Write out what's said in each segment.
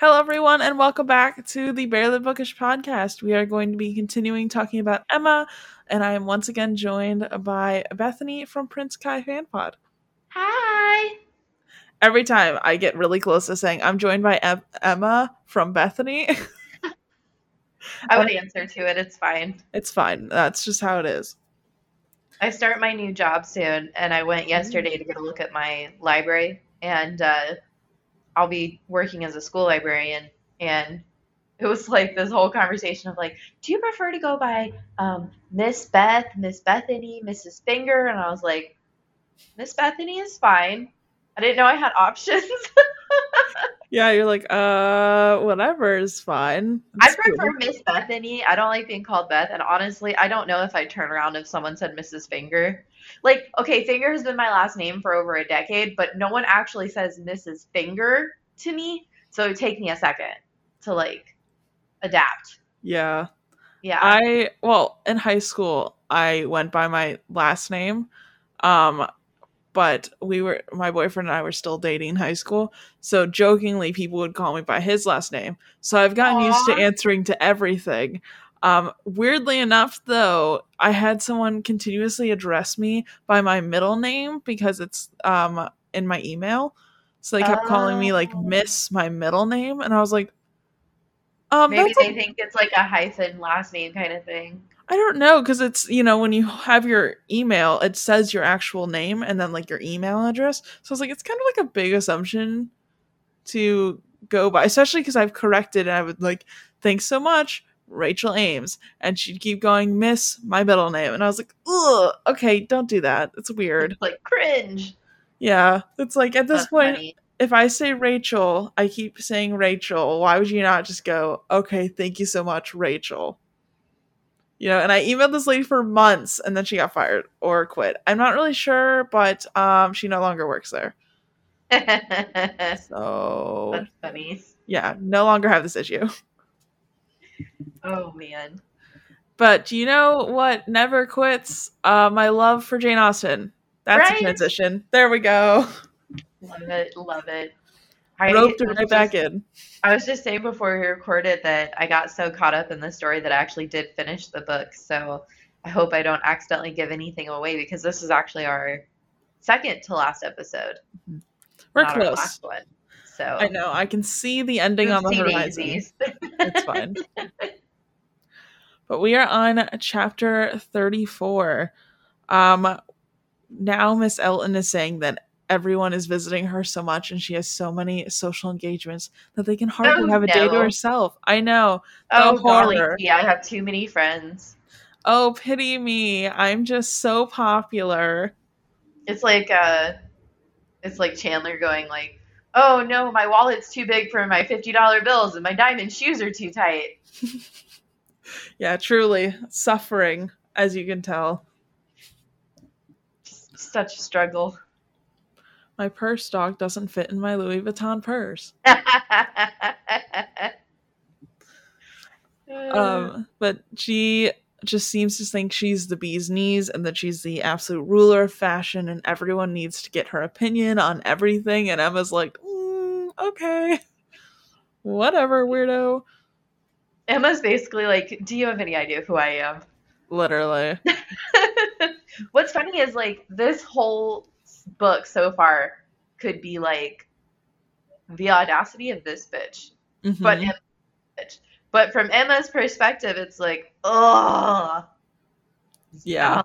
Hello, everyone, and welcome back to the Barely Bookish podcast. We are going to be continuing talking about Emma, and I am once again joined by Bethany from Prince Kai Fan Pod. Hi. Every time I get really close to saying I'm joined by em- Emma from Bethany, I would answer to it. It's fine. it's fine. That's just how it is. I start my new job soon, and I went yesterday to get a look at my library, and uh, I'll be working as a school librarian. And it was like this whole conversation of like, do you prefer to go by um, Miss Beth, Miss Bethany, Mrs. Finger? And I was like, Miss Bethany is fine. I didn't know I had options. Yeah, you're like, uh, whatever is fine. I prefer cool. Miss Bethany. I don't like being called Beth, and honestly, I don't know if I'd turn around if someone said Mrs. Finger. Like, okay, Finger has been my last name for over a decade, but no one actually says Mrs. Finger to me, so it would take me a second to like adapt. Yeah. Yeah. I well, in high school, I went by my last name. Um but we were my boyfriend and I were still dating in high school. So jokingly people would call me by his last name. So I've gotten used to answering to everything. Um weirdly enough though, I had someone continuously address me by my middle name because it's um in my email. So they kept calling me like Oh. Miss my middle name and I was like um Maybe that's a they think it's like a hyphen last name kind of thing. I don't know because it's you know when you have your email, it says your actual name and then like your email address. So it's like it's kind of like a big assumption to go by, especially because I've corrected and I would like thanks so much, Rachel Ames, and she'd keep going Miss my middle name, and I was like, ugh, okay, don't do that. It's weird. It's like cringe. Yeah, it's like at this That's point, funny. if I say Rachel, I keep saying Rachel. Why would you not just go, okay, thank you so much, Rachel? You know, and I emailed this lady for months and then she got fired or quit. I'm not really sure, but um she no longer works there. So, That's funny. yeah, no longer have this issue. Oh man. But do you know what never quits? Uh my love for Jane Austen. That's Right? a transition. There we go. Love it. Love it. I Roped right back just- in. I was just saying before we recorded that I got so caught up in the story that I actually did finish the book. So I hope I don't accidentally give anything away because this is actually our second to last episode. We're close. So I know. I can see the ending on the horizon. It's fine. but we are on chapter 34. Um now Miss Elton is saying that everyone is visiting her so much and she has so many social engagements that they can hardly Oh, have a day to herself. I know. oh, The golly horror. gee, I have too many friends. Oh, pity me. I'm just so popular. It's like uh it's like Chandler going like, "Oh no, my wallet's too big for my $50 bills and my diamond shoes are too tight." Yeah, truly suffering as you can tell. Just such a struggle. My purse dog doesn't fit in my Louis Vuitton purse. Um, but she just seems to think she's the bee's knees and that she's the absolute ruler of fashion and everyone needs to get her opinion on everything. And Emma's like, mm, okay, whatever, weirdo. Emma's basically like, "Do you have any idea who I am?" Literally. What's funny is like this whole book so far could be like the audacity of this bitch, but Mhm. Emma's bitch. But from Emma's perspective, it's like, oh, yeah.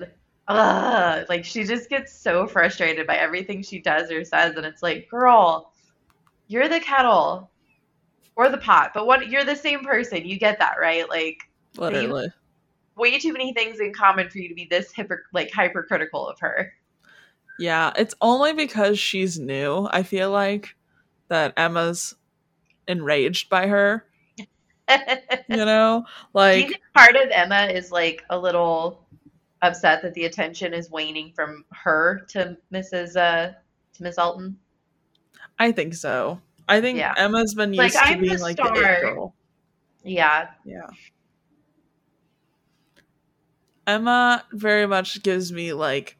Um, ugh. Like she just gets so frustrated by everything she does or says, and it's like, girl, you're the kettle or the pot, but what? You're the same person. You get that, right? Like Literally. way too many things in common for you to be this hyper like hypercritical of her. Yeah. It's only because she's new, I feel like, that Emma's enraged by her. You know? Like, part of Emma is like a little upset that the attention is waning from her to Mrs. Uh, to Miss Alton? I think so. I think Yeah. Emma's been Like, used to I'm the being like the star. it girl. Yeah, Yeah. Emma very much gives me like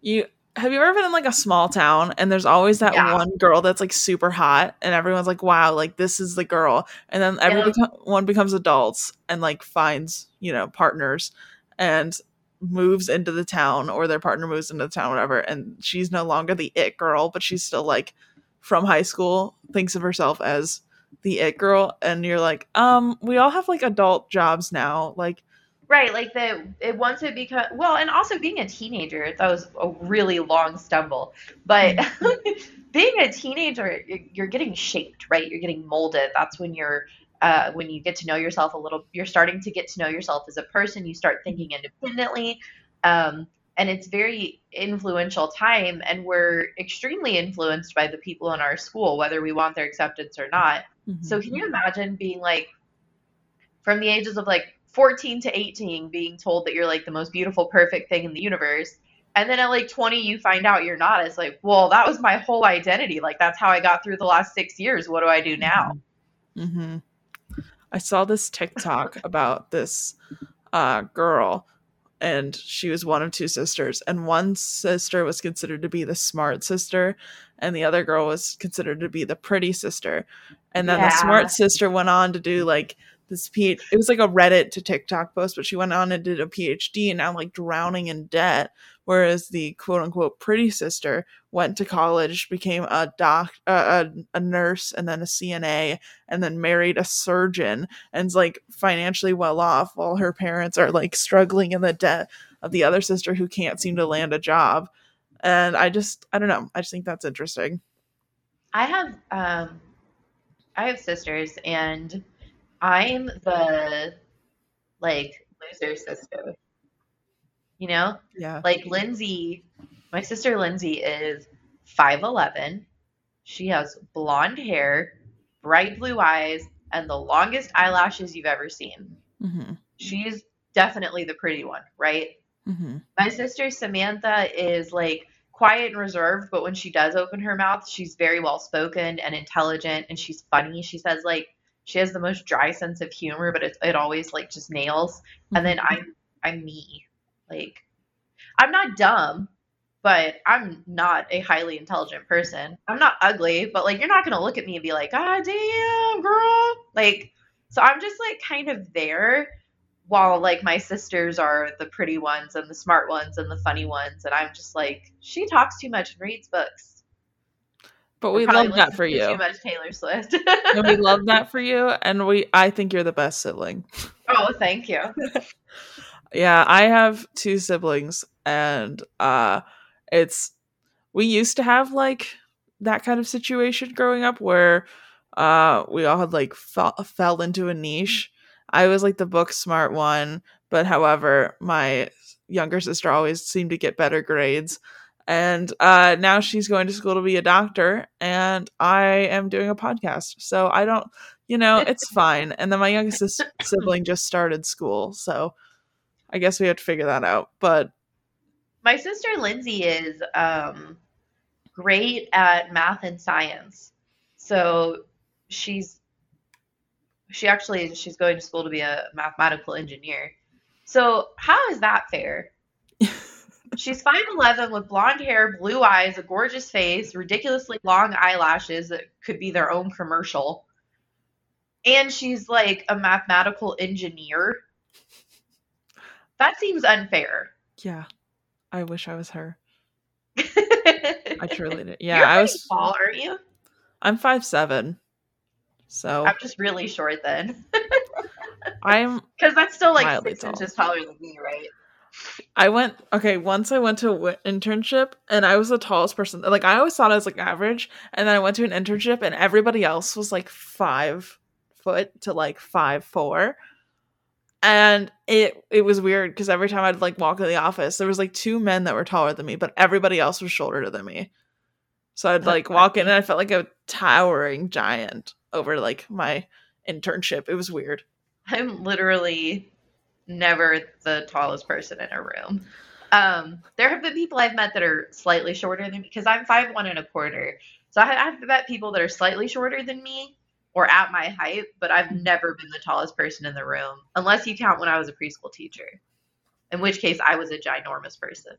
you have you ever been in like a small town and there's always that Yeah. one girl that's like super hot and everyone's like, wow, like this is the girl. And then Yeah. everyone becomes adults and like finds, you know, partners and moves into the town or their partner moves into the town, whatever. And she's no longer the it girl, but she's still like from high school, thinks of herself as the it girl. And you're like, um, we all have like adult jobs now. Like, Right, like the it once it become well, and also being a teenager, that was a really long stumble. But being a teenager, you're- you're getting shaped, right? You're getting molded. That's when you're uh, when you get to know yourself a little. You're starting to get to know yourself as a person. You start thinking independently, um, and it's very influential time. And we're extremely influenced by the people in our school, whether we want their acceptance or not. So can you imagine being like from the ages of like 14 to 18 being told that you're like the most beautiful perfect thing in the universe. And then at like 20 you find out you're not. It's like well that was my whole identity. Like that's how i got through the last six years. What do i do now? Mm-hmm. I saw this TikTok about this uh, girl, and she was one of two sisters, and one sister was considered to be the smart sister, and the other girl was considered to be the pretty sister. And then the smart sister went on to do like this P. It was like a Reddit to TikTok post, but she went on and did a PhD, and now like drowning in debt. Whereas the quote unquote pretty sister went to college, became a doc, uh, a, a nurse, and then a CNA, and then married a surgeon and's like financially well off while her parents are like struggling in the debt of the other sister who can't seem to land a job. And I just I don't know. I just think that's interesting. i have um i have sisters and i'm the like loser sister you know Yeah. Like Lindsay, my sister Lindsay is 5'11. She has blonde hair, bright blue eyes, and the longest eyelashes you've ever seen. hmm She's definitely the pretty one, right? hmm My sister Samantha is like quiet and reserved, but when she does open her mouth, she's very well spoken and intelligent and she's funny. She says like she has the most dry sense of humor, but it, it always like just nails. And then I'm I'm me. Like I'm not dumb, but I'm not a highly intelligent person. I'm not ugly, but like you're not gonna look at me and be like, ah damn girl. Like so I'm just like kind of there while like my sisters are the pretty ones and the smart ones and the funny ones and I'm just like, she talks too much and reads books. But we love that for you. Too much Taylor Swift. and we love that for you. And we I think you're the best sibling. oh, thank you. Yeah, I have two siblings and uh it's we used to have like that kind of situation growing up where uh we all had like fell, fell into a niche. I was like the book smart one, but however, my younger sister always seemed to get better grades. And uh now she's going to school to be a doctor and I am doing a podcast. So I don't you know, it's fine. And then my youngest sibling just started school, so I guess we have to figure that out. But My sister Lindsay is um, great at math and science. So she's she actually she's going to school to be a mathematical engineer. So how is that fair? She's 5'11 with blonde hair, blue eyes, a gorgeous face, ridiculously long eyelashes that could be their own commercial. And she's like a mathematical engineer. That seems unfair. yeah, I wish I was her. I truly did. Yeah, You're I was. tall, aren't you? I'm five seven, so I'm just really short then, I'm. because that's still like six tall. inches taller than me, right? I went okay. Once I went to wi- internship, and I was the tallest person. Like I always thought I was like average, and then I went to an internship, and everybody else was like five foot to like five four. And it it was weird because every time I'd like walk in the office, there was like two men that were taller than me, but everybody else was shorter than me. So I'd like walk in and I felt like a towering giant over like my internship. It was weird. I'm literally never the tallest person in a room. Um, there have been people I've met that are slightly shorter than me because I'm five one and a quarter. So I have met people that are slightly shorter than me or at my height, but I've never been the tallest person in the room, unless you count when I was a preschool teacher. In which case I was a ginormous person.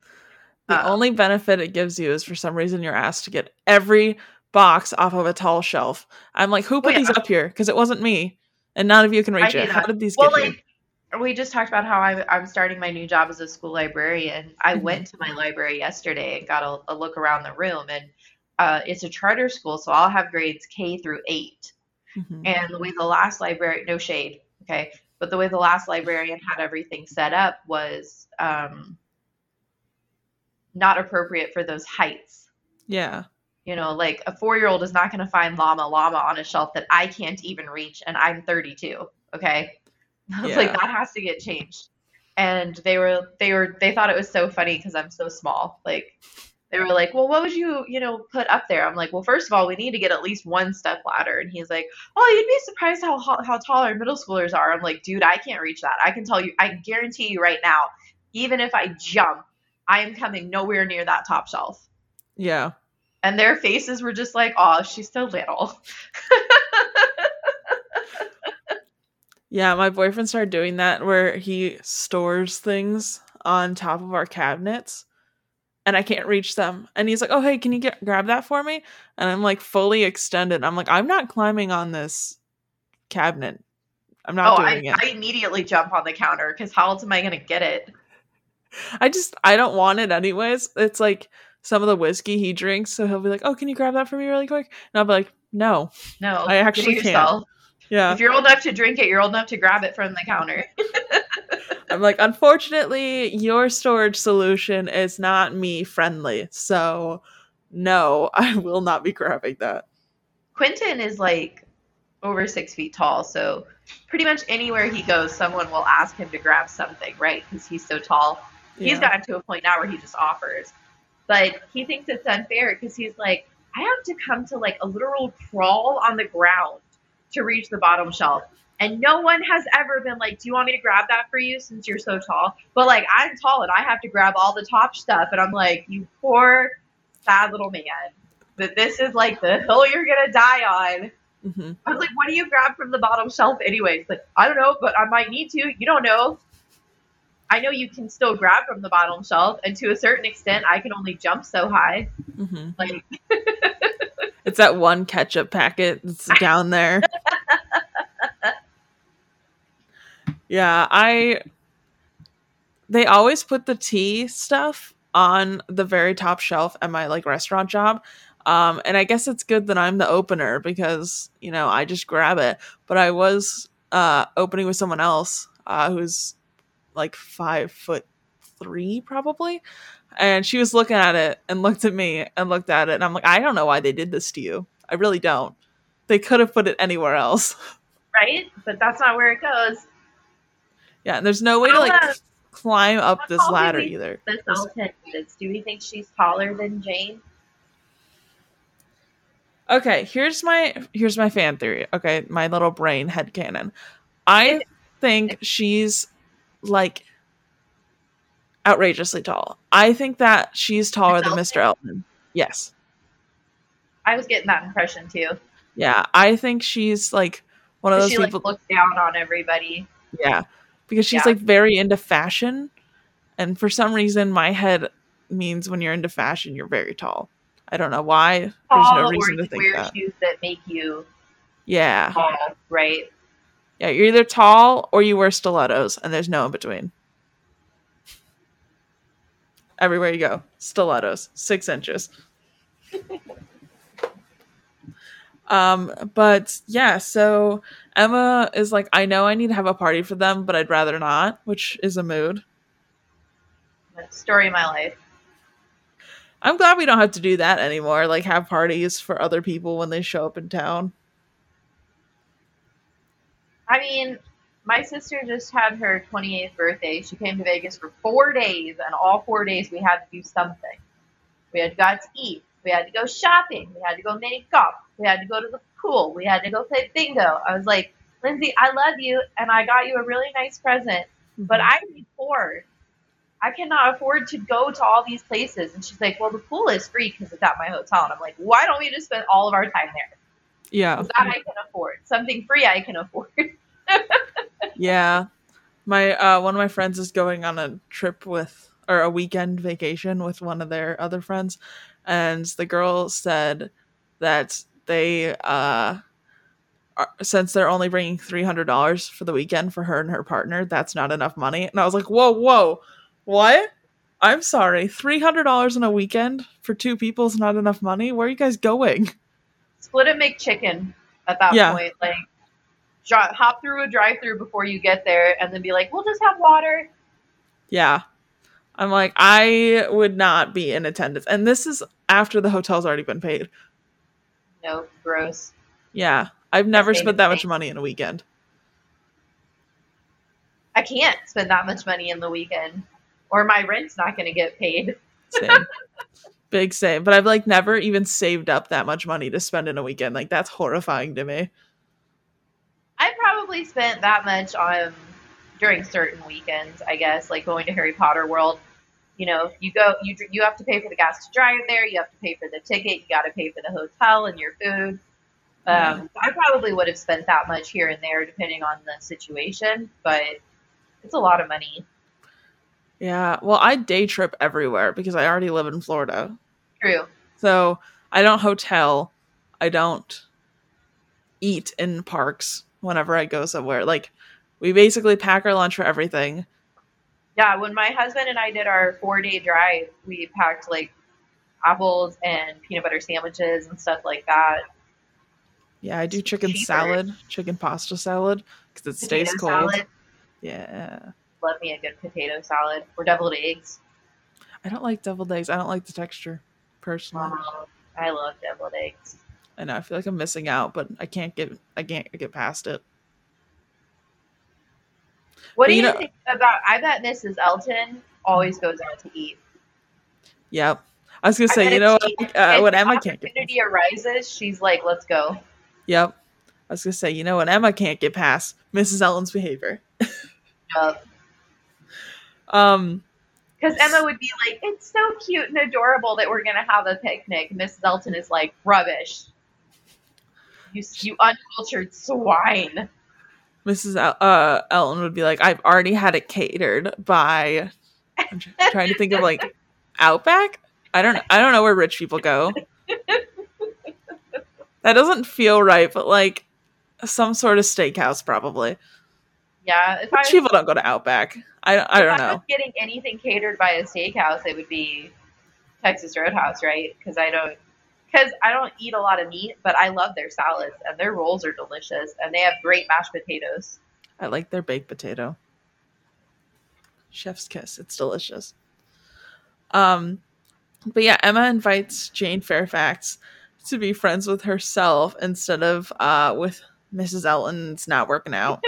The Uh, only benefit it gives you is for some reason you're asked to get every box off of a tall shelf. I'm like, who put yeah. these up here? Because it wasn't me, and none of you can I reach do it. How did these Well, get here? We just talked about how I, I'm starting my new job as a school librarian. I Mhm. went to my library yesterday and got a, a look around the room, and uh, it's a charter school, so I'll have grades K through eight. Mhm. And the way the last library, no shade, okay, but the way the last librarian had everything set up was um, not appropriate for those heights. Yeah, You know, like a four year old is not going to find llama llama on a shelf that I can't even reach, and I'm 32. Okay, I was like that has to get changed. And they were they were they thought it was so funny because I'm so small. Like they were like, well, what would you you know put up there? I'm like, well, first of all, we need to get at least one step ladder. And he's like, oh, you'd be surprised how how how tall our middle schoolers are. I'm like, dude, I can't reach that. I can tell you, I guarantee you right now, even if I jump, I am coming nowhere near that top shelf yeah. and their faces were just like, "Oh, she's so little." Yeah, my boyfriend started doing that where he stores things on top of our cabinets and I can't reach them. And he's like, "Oh, hey, can you get grab that for me?" And I'm like fully extended. I'm like, "I'm not climbing on this cabinet. I'm not oh, I, doing it." I immediately jump on the counter because how else am I gonna get it? I just I don't want it anyways. It's like some of the whiskey he drinks, so he'll be like, "Oh, can you grab that for me really quick?" And I'll be like, "No." No, I actually can't. Yeah. If you're old enough to drink it, you're old enough to grab it from the counter. I'm like, "Unfortunately, your storage solution is not me friendly. So, no, I will not be grabbing that." Quentin is like over six feet tall, so pretty much anywhere he goes, someone will ask him to grab something, right? Because he's so tall. He's Yeah. gotten to a point now where he just offers. But he thinks it's unfair because he's like, I have to come to like a literal crawl on the ground to reach the bottom shelf. And no one has ever been like, Do you want me to grab that for you since you're so tall? But like, I'm tall and I have to grab all the top stuff. And I'm like, You poor, sad little man. That this is like the hill you're going to die on. Mhm. I was like, What do you grab from the bottom shelf, anyways? Like, I don't know, but I might need to. You don't know. I know you can still grab from the bottom shelf, and to a certain extent, I can only jump so high. Mhm. Like, It's that one ketchup packet that's down there. yeah, I they always put the tea stuff on the very top shelf at my like restaurant job. Um and I guess it's good that I'm the opener because, you know, I just grab it. But I was uh opening with someone else uh who's like 5 foot 3 probably and she was looking at it and looked at me and looked at it and i'm like i don't know why they did this to you i really don't they could have put it anywhere else right? But that's not where it goes. yeah and there's no way to like uh, climb up this ladder either Miss Elton is. Do we think she's taller than Jane? okay here's my here's my fan theory okay my little brain head canon i think she's like outrageously tall i think that she's taller than mr elton yes I was getting that impression too. yeah i think she's like one of those She people like looks down on everybody. Yeah, because she's Yeah. like very into fashion, and for some reason, my head means when you're into fashion, you're very tall. I don't know why. There's no reason to think wear that. shoes that make you Yeah, tall, right? yeah. You're either tall or you wear stilettos, and there's no in between. Everywhere you go, stilettos, six inches. um, but yeah, so Emma is like, I know I need to have a party for them, but I'd rather not, which is a mood. Story of my life. I'm glad we don't have to do that anymore. Like have parties for other people when they show up in town. I mean, my sister just had her 28th birthday. She came to Vegas for four days, and all four days we had to do something. We had to go out to eat. We had to go shopping. We had to go mini golf. We had to go to the pool. We had to go play bingo. I was like, Lindsay, I love you, and I got you a really nice present, but mm-hmm. I need four. I cannot afford to go to all these places. And she's like, Well, the pool is free because it's at my hotel. And I'm like, Why don't we just spend all of our time there? yeah, That I can afford. Something free I can afford. yeah. My uh, one of my friends is going on a trip with or a weekend vacation with one of their other friends, and the girl said that they uh are, since they're only bringing three hundred dollars for the weekend for her and her partner, that's not enough money. And I was like, whoa, whoa, what? I'm sorry, three hundred dollars in a weekend for two people is not enough money. Where are you guys going? Split a chicken at that Yeah. point. Like, hop through a drive-through before you get there, and then be like, "We'll just have water." Yeah. I'm like, I would not be in attendance. And this is after the hotel's already been paid. No, gross. Yeah. I've never spent that much money in a weekend. I can't spend that much money in the weekend, or my rent's not going to get paid. Same. Big same. But I've like never even saved up that much money to spend in a weekend. Like that's horrifying to me. I probably spent that much on during certain weekends. I guess, like going to Harry Potter World. You know, you go, you you have to pay for the gas to drive there. You have to pay for the ticket. You got to pay for the hotel and your food. Um, I probably would have spent that much here and there, depending on the situation. But it's a lot of money. Yeah. Well, I day trip everywhere because I already live in Florida. True. So I don't hotel. I don't eat in parks whenever I go somewhere. Like we basically pack our lunch for everything. Yeah, when my husband and I did our four day drive, we packed like apples and peanut butter sandwiches and stuff like that. Yeah, I do It's chicken cheaper. salad, chicken pasta salad because it stays Potato cold. salad. Yeah. Love me a good potato salad or deviled eggs. I don't like deviled eggs. I don't like the texture personally. Oh, I love deviled eggs. I know I feel like I'm missing out, but I can't get I can't get past it. What But do you you know- think about? I bet Mrs. Elton always goes out to eat. Yep. I was gonna say, you know, what, uh, when Emma can't get. opportunity arises, she's like, "Let's go." Yep. I was gonna say, you know, when Emma can't get past Mrs. Elton's behavior. Um. Because Emma would be like, "It's so cute and adorable that we're gonna have a picnic." Mrs. Elton is like, "Rubbish." You, you uncultured swine. Mrs. El- uh, Elton would be like, I've already had it catered by. I'm trying to think of like Outback. I don't. I don't know where rich people go. That doesn't feel right, but like some sort of steakhouse probably. Yeah, if was, people don't go to Outback. I I if don't I know. was getting anything catered by a steakhouse, it would be Texas Roadhouse, right? Because I don't, because I don't eat a lot of meat, but I love their salads and their rolls are delicious, and they have great mashed potatoes. I like their baked potato. Chef's kiss. It's delicious. Um, but yeah, Emma invites Jane Fairfax to be friends with herself instead of uh with Mrs. Elton. It's not working out.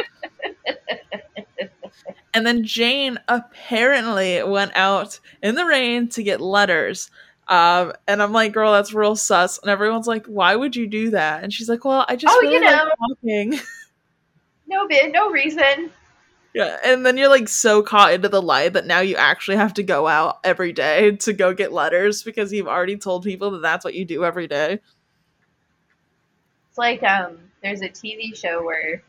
and then Jane apparently went out in the rain to get letters. Um, and I'm like, girl, that's real sus. And everyone's like, why would you do that? And she's like, well, I just Oh, really you like know. walking. No bid, no reason. Yeah, and then you're like so caught into the lie that now you actually have to go out every day to go get letters because you've already told people that that's what you do every day. It's like um, there's a TV show where,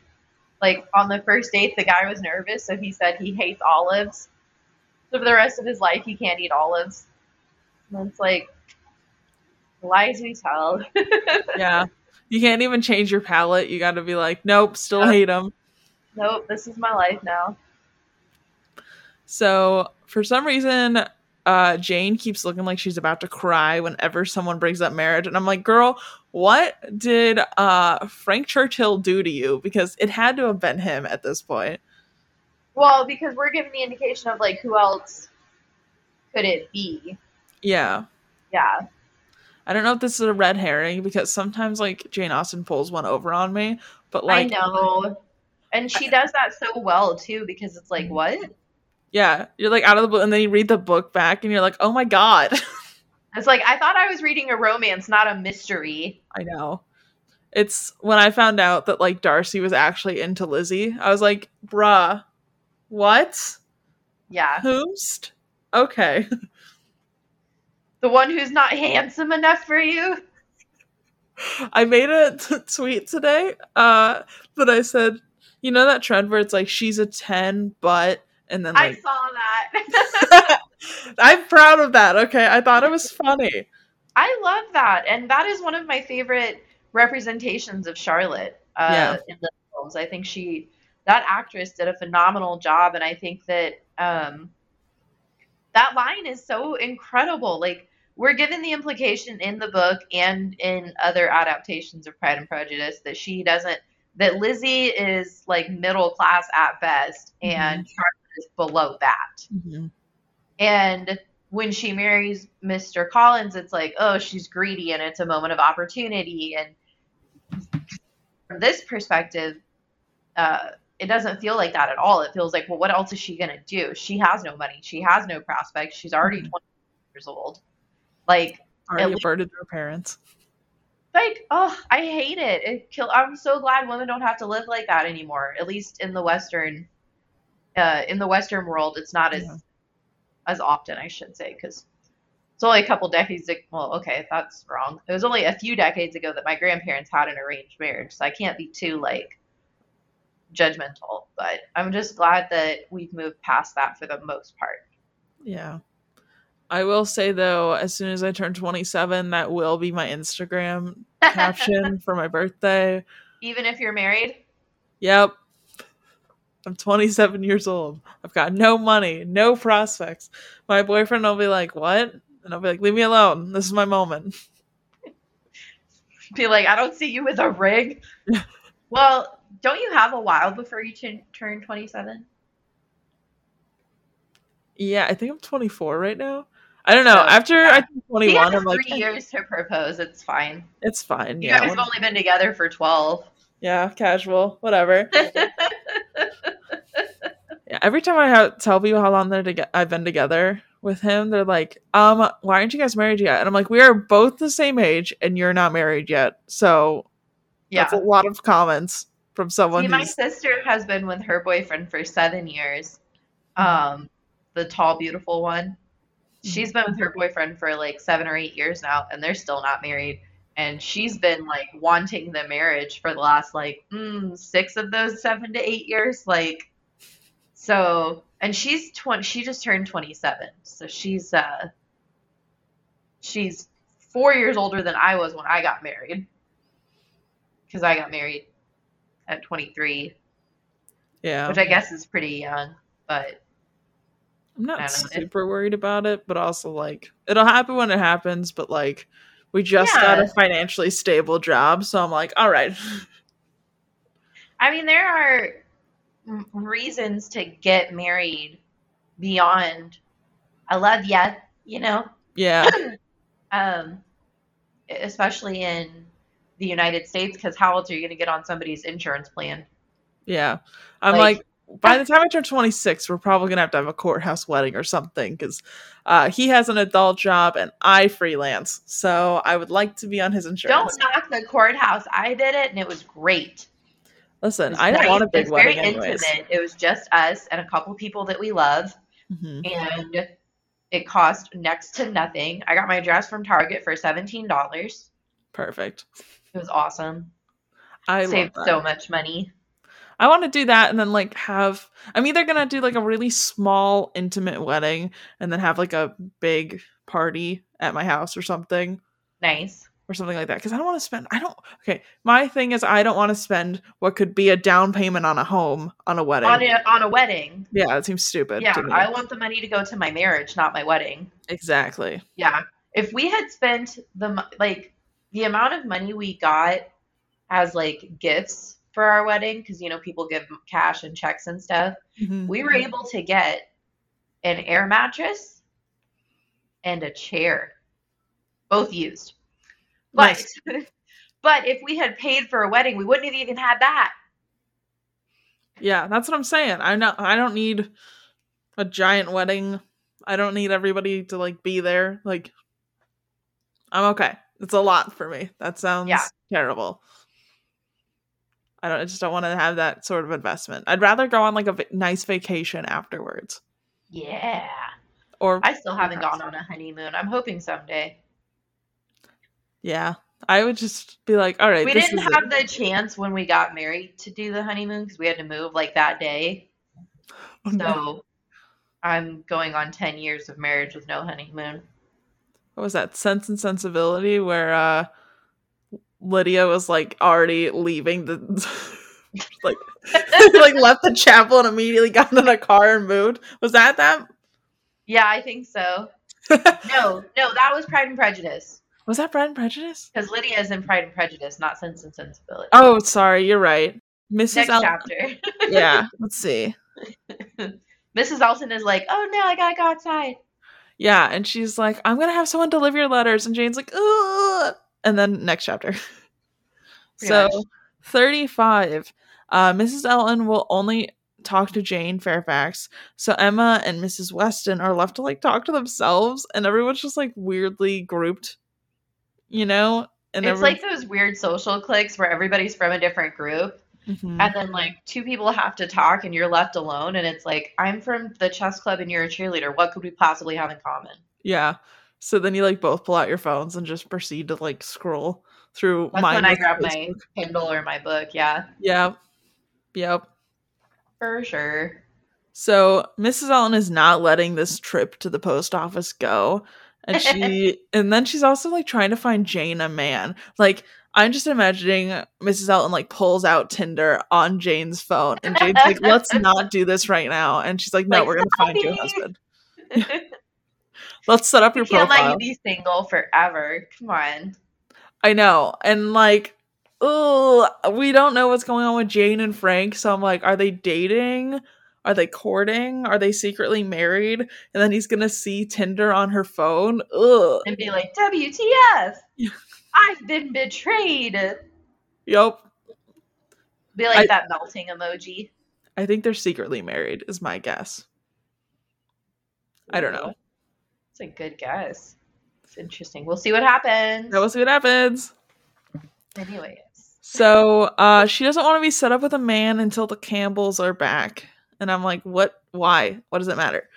like, on the first date, the guy was nervous, so he said he hates olives. So for the rest of his life, he can't eat olives. And it's like lies we tell. Yeah. You can't even change your palate. You got to be like, nope, still hate them. nope, this is my life now. So for some reason, uh, Jane keeps looking like she's about to cry whenever someone brings up marriage, and I'm like, girl, what did uh, Frank Churchill do to you? Because it had to have been him at this point. Well, because we're given the indication of like who else could it be? Yeah. Yeah, I don't know if this is a red herring because sometimes like Jane Austen pulls one over on me, but like I know. And she does that so well too, because it's like, what? yeah, you're like out of the book and then you read the book back and you're like, "Oh my god." It's like I thought I was reading a romance, not a mystery. I know. It's when I found out that like Darcy was actually into Lizzie, I was like, "Bruh. What? Yeah, Who's? Okay." the one who's not handsome enough for you. I made a t- tweet today uh that I said, "You know that trend where it's like she's a 10 but and then I saw that. I'm proud of that. Okay, I thought it was funny. I love that, and that is one of my favorite representations of Charlotte uh, Yeah. in the films. I think she, that actress, did a phenomenal job, and I think that um, that line is so incredible. Like we're given the implication in the book and in other adaptations of Pride and Prejudice that she doesn't, that Lizzie is like middle class at best, and Charlotte is below that. Mhm. And when she marries Mr. Collins, it's like, oh, she's greedy and it's a moment of opportunity. And from this perspective, uh, it doesn't feel like that at all. It feels like, well, what else is she going to do? She has no money. She has no prospects. She's already Mhm. 20 years old. Like, Already least- averted their parents. like, oh, I hate it. It kill. I'm so glad women don't have to live like that anymore. At least in the Western, uh, in the Western world, it's not as Yeah. as often, I should say, because it's only a couple decades. ag- Well, okay, that's wrong. It was only a few decades ago that my grandparents had an arranged marriage, so I can't be too like judgmental. But I'm just glad that we've moved past that for the most part. Yeah. I will say though, as soon as I turn 27, that will be my Instagram caption for my birthday. Even if you're married, Yep. I'm 27 years old. I've got no money, no prospects. My boyfriend will be like, What? And I'll be like, Leave me alone. This is my moment. be like, I don't see you with a rig. well, don't you have a while before you turn turn 27? Yeah, I think I'm 24 right now. I don't know. So, After yeah. I think 21, has I'm like, three years to propose. It's fine. It's fine. You Yeah. guys have only been together for 12. Yeah, casual, whatever. Yeah, every time I ha- tell people how long they're to I've been together with him, they're like, "Um, why aren't you guys married yet?" And I'm like, "We are both the same age, and you're not married yet." So yeah. that's a lot of comments from someone See, my sister has been with her boyfriend for seven years. Um, the tall, beautiful one. She's been with her boyfriend for like seven or eight years now, and they're still not married. And she's been like wanting the marriage for the last like mm, six of those seven to eight years. Like, so, and she's twenty. She just turned twenty-seven, so she's uh, she's four years older than I was when I got married. Because I got married at twenty-three yeah. which I guess is pretty young, but I'm not super worried about it, but also like it'll happen when it happens. But like we just got a financially stable job, so I'm like, all right, I mean, there are reasons to get married beyond I love ya, you know, yeah, um, especially in the United States, because how else are you going to get on somebody's insurance plan? yeah. I'm Like- like, by the time I turn 26, we're probably gonna have to have a courthouse wedding or something because uh, he has an adult job and I freelance, so I would like to be on his insurance. Don't knock the courthouse. I did it, and it was great. Listen, was I don't nice. want a It big was wedding very anyways. intimate. It was just us and a couple people that we love. Mhm. and it cost next to nothing. I got my dress from Target for seventeen dollars. Perfect. It was awesome. I Saved love that. so much money. I want to do that and then like have. I'm either gonna do like a really small intimate wedding and then have like a big party at my house or something Nice. or something like that because I don't want to spend. I don't. Okay, my thing is I don't want to spend what could be a down payment on a home on a wedding. On a on a wedding. yeah, that seems stupid. Yeah, to me. I want the money to go to my marriage, not my wedding. exactly. Yeah. If we had spent the like the amount of money we got as like gifts for our wedding, because you know people give cash and checks and stuff, Mhm. we were able to get an air mattress and a chair, both used. But Nice. but if we had paid for a wedding, we wouldn't have even had that. Yeah, that's what I'm saying. I know I don't need a giant wedding. I don't need everybody to like be there. Like I'm okay. It's a lot for me. That sounds Yeah. terrible. I don't I just don't want to have that sort of investment. I'd rather go on like a nice vacation afterwards. Yeah. Or I still haven't gone on a honeymoon. I'm hoping someday. yeah, I would just be like, all right, We this didn't is it. have the chance when we got married to do the honeymoon because we had to move like that day. Oh, no. So I'm going on 10 years of marriage with no honeymoon. What was that? Sense and Sensibility, where uh Lydia was like already leaving the like like left the chapel and immediately got in a car and moved. Was that that? Yeah, I think so. no, no, that was Pride and Prejudice. Was that Pride and Prejudice? Because Lydia is in Pride and Prejudice, not Sense and Sensibility. Oh, sorry, you're right. Mrs. Next Al- chapter. yeah, let's see. Mrs. Alton is like, oh no, I gotta go outside. Yeah, and she's like, I'm gonna have someone deliver your letters, and Jane's like, Ugh! and then next chapter. Pretty so much. 35. Uh, Mrs. Elton will only talk to Jane Fairfax. So Emma and Mrs. Weston are left to like talk to themselves, and everyone's just like weirdly grouped, you know? And it's everyone- like those weird social cliques where everybody's from a different group, Mhm. and then like two people have to talk, and you're left alone. And it's like, I'm from the chess club, and you're a cheerleader. What could we possibly have in common? yeah. So then you like both pull out your phones and just proceed to like scroll through That's when I grab my. Kindle or my book. Yeah, Yeah. Yep. for sure. So Mrs. Allen is not letting this trip to the post office go. And she and then she's also like trying to find Jane a man. Like I'm just imagining Mrs. Elton like pulls out Tinder on Jane's phone and Jane's like, let's not do this right now. And she's like, No, Like, we're gonna find you a husband. Let's set up you your can't let you be single forever. Come on. I know. And like, oh, we don't know what's going on with Jane and Frank. So I'm like, are they dating? Are they courting? Are they secretly married? And then he's gonna see Tinder on her phone. Ugh. And be like, WTF? I've been betrayed. Yep. Be like I- that melting emoji. I think they're secretly married, is my guess. I don't know. It's a good guess. It's interesting. We'll see what happens. We'll see what happens. Anyways. So uh she doesn't want to be set up with a man until the Campbells are back. And I'm like, what why? What does it matter?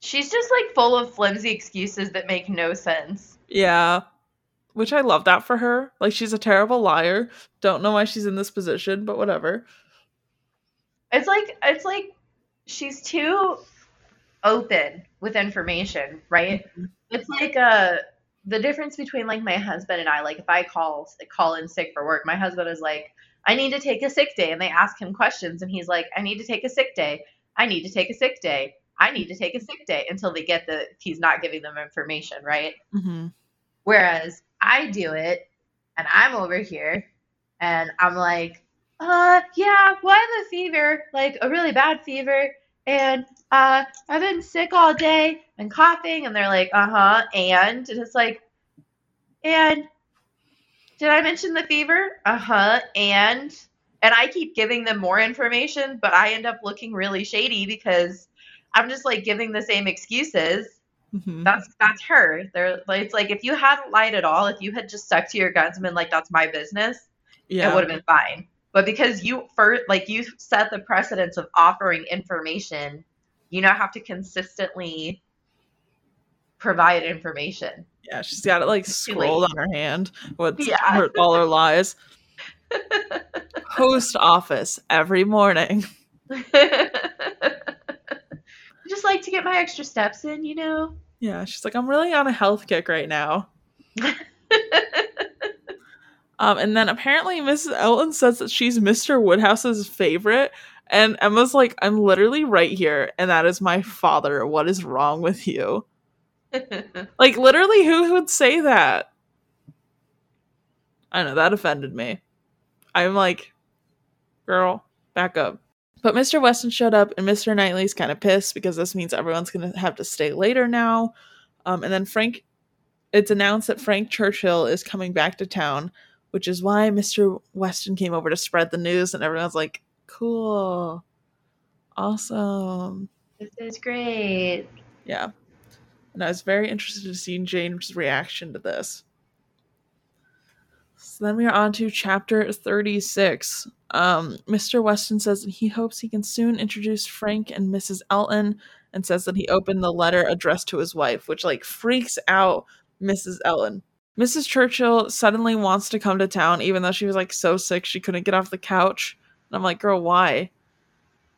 She's just like full of flimsy excuses that make no sense. Yeah. Which I love that for her. Like she's a terrible liar. Don't know why she's in this position, but whatever. It's like it's like she's too open with information, right? It's like uh the difference between like my husband and I, like if I call call in sick for work, my husband is like, I need to take a sick day, and they ask him questions, and he's like, I need to take a sick day, I need to take a sick day, I need to take a sick day, until they get the he's not giving them information, right? Mm-hmm. Whereas I do it, and I'm over here, and I'm like, uh, yeah, well, I have a fever, like a really bad fever, and uh, I've been sick all day and coughing, and they're like, uh huh, and, and it's like, and did I mention the fever? Uh huh, and, and I keep giving them more information, but I end up looking really shady because I'm just like giving the same excuses Mm-hmm. that's that's her. They're like it's like if you hadn't lied at all, if you had just stuck to your guns and been like that's my business, it would have been fine. But because you first like you set the precedence of offering information, you now have to consistently provide information. Yeah, she's got it like scrolled on her hand with Yeah. her, all her lies. Post office every morning. just like to get my extra steps in, you know. Yeah, she's like, I'm really on a health kick right now. Um, and then apparently Mrs. Elton says that she's Mr. Woodhouse's favorite. And Emma's like, I'm literally right here, and that is my father. What is wrong with you? Like, literally, who would say that? I know, that offended me. I'm like, girl, back up. But Mr. Weston showed up, and Mr. Knightley's kind of pissed because this means everyone's going to have to stay later now. Um, and then Frank, it's announced that Frank Churchill is coming back to town, which is why Mr. Weston came over to spread the news, and everyone's like, cool, awesome. this is great. Yeah. And I was very interested to see Jane's reaction to this. So then we are on to chapter 36. Um, Mr. Weston says that he hopes he can soon introduce Frank and Mrs. Elton and says that he opened the letter addressed to his wife, which like freaks out Mrs. Elton. Mrs. Churchill suddenly wants to come to town, even though she was like so sick she couldn't get off the couch. And I'm like, girl, why?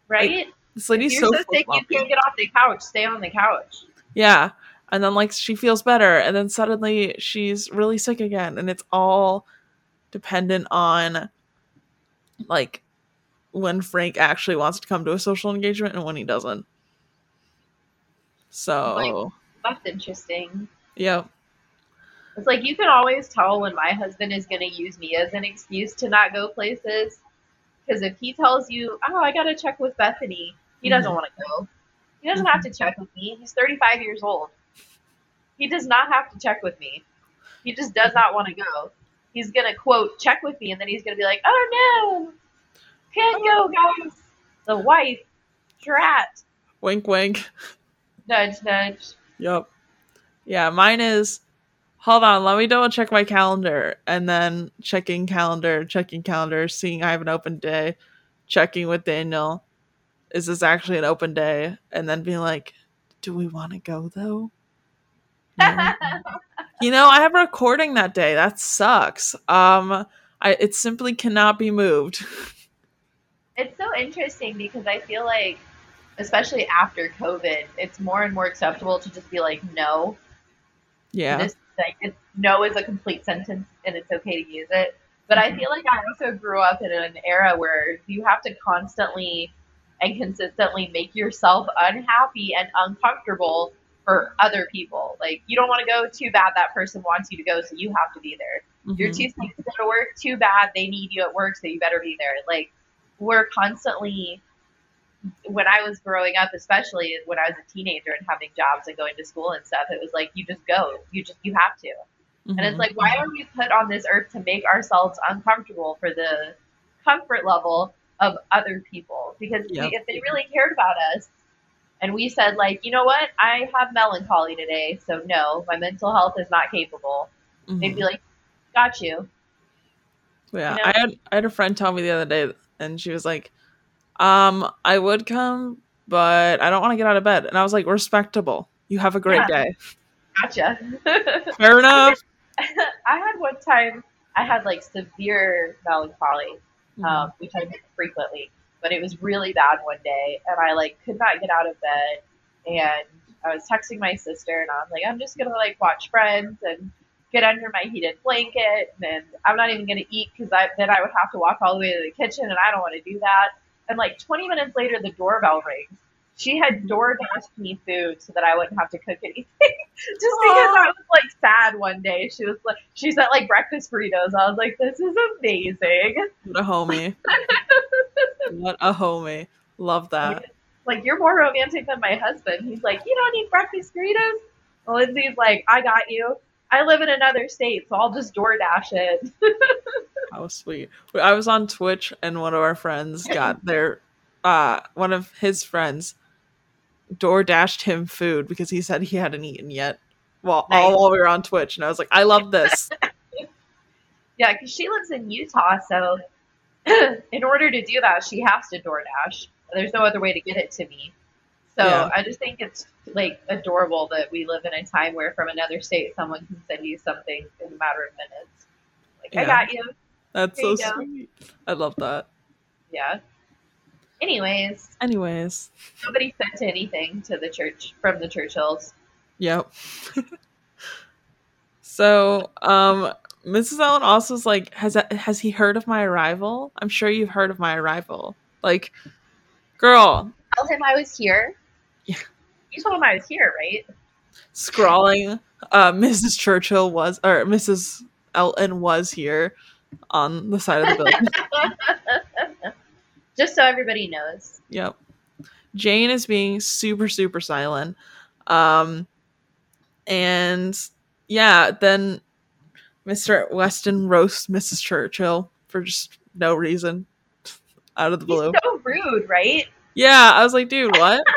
Right? This If lady's you're so, so, sick, you can't get off the couch. Stay on the couch. Yeah. And then like she feels better and then suddenly she's really sick again and it's all dependent on like when Frank actually wants to come to a social engagement and when he doesn't. So, That's interesting. yeah. It's like you can always tell when my husband is going to use me as an excuse to not go places. Because if he tells you, oh, I got to check with Bethany, he doesn't Mhm. want to go. He doesn't have to check with me. He's 35 years old. He does not have to check with me. He just does not want to go. He's going to, quote, check with me, and then he's going to be like, oh no, can't go, guys. The wife, drat. Wink wink. Nudge, nudge. Yep. Yeah, mine is hold on, let me double check my calendar and then checking calendar, checking calendar, seeing I have an open day, checking with Daniel. Is this actually an open day? And then being like, do we want to go though? No. you know, I have a recording that day. That sucks. Um I it simply cannot be moved. It's so interesting because I feel like, especially after COVID, it's more and more acceptable to just be like, no. yeah. This like it's, no is a complete sentence and it's okay to use it. But I feel like I also grew up in an era where you have to constantly and consistently make yourself unhappy and uncomfortable for other people. Like you don't want to go too bad that person wants you to go, so you have to be there. You're Mhm. too sick to go to work, too bad they need you at work, so you better be there. Like we're constantly when I was growing up, especially when I was a teenager and having jobs and going to school and stuff, it was like you just go. You just you have to. And it's Mhm. like, why are we put on this earth to make ourselves uncomfortable for the comfort level of other people? Because Yep. if they really cared about us and we said, like, you know what, I have melancholy today, so no, my mental health is not capable, Mhm. they'd be like, got you. Yeah, you know? I had I had a friend tell me the other day, and she was like, "Um, I would come, but I don't want to get out of bed." And I was like, "Respectable. You have a great Yeah. day. Gotcha. Fair enough." I had one time, I had like severe melancholy, Mm-hmm. um, which I get frequently, but it was really bad one day, and I like could not get out of bed, and I was texting my sister, and I was like, I'm just gonna like watch Friends and get under my heated blanket, and I'm not even gonna eat because I then I would have to walk all the way to the kitchen, and I don't want to do that. And like 20 minutes later, the doorbell rings. She had door dashed me food so that I wouldn't have to cook anything. Just because I was like sad one day. She was like, she sent like breakfast burritos. I was like, this is amazing. What a homie. what a homie. Love that. Like, you're more romantic than my husband. He's like, you don't need breakfast burritos. Lindsay's like, I got you. I live in another state, so I'll just DoorDash it. How sweet. I was on Twitch, and one of our friends got their, uh, one of his friends, door dashed him food because he said he hadn't eaten yet. Well, all while we were on Twitch, and I was like, I love this. Yeah, because she lives in Utah, so in order to do that, she has to DoorDash. There's no other way to get it to me. So Yeah. I just think it's like adorable that we live in a time where from another state someone can send you something in a matter of minutes. Like, I got you. That's so you sweet. I love that. Yeah. Anyways, Anyways, nobody sent anything to the church from the Churchills. yep. so, um, Mrs. Elton also is like, has has he heard of my arrival? I'm sure you've heard of my arrival. Like, girl, Tell him I was here. Yeah. You told him I was here, right? scrawling, uh, Mrs. Churchill was, or Mrs. Elton was here on the side of the building. Just so everybody knows. Yep. Jane is being super, super silent. Um, and yeah, then Mr. Weston roasts Mrs. Churchill for just no reason out of the He's blue. so rude, right? Yeah, I was like, dude, what?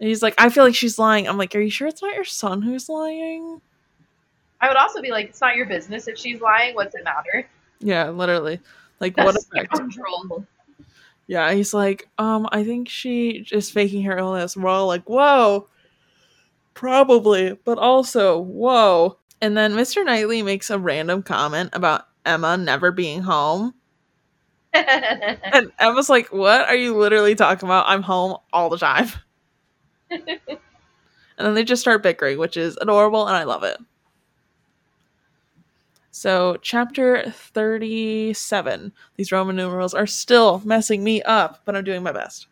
and he's like, I feel like she's lying. I'm like, are you sure it's not your son who's lying? I would also be like, it's not your business if she's lying. What's it matter? Yeah, literally. Like, what effect? scoundrel. Yeah, he's like, um, I think she is faking her illness. We're all like, whoa, probably, but also, whoa. And then Mr. Knightley makes a random comment about Emma never being home. And Emma's like, What are you literally talking about? I'm home all the time. and then they just start bickering, which is adorable and I love it. So, chapter 37. These Roman numerals are still messing me up, but I'm doing my best.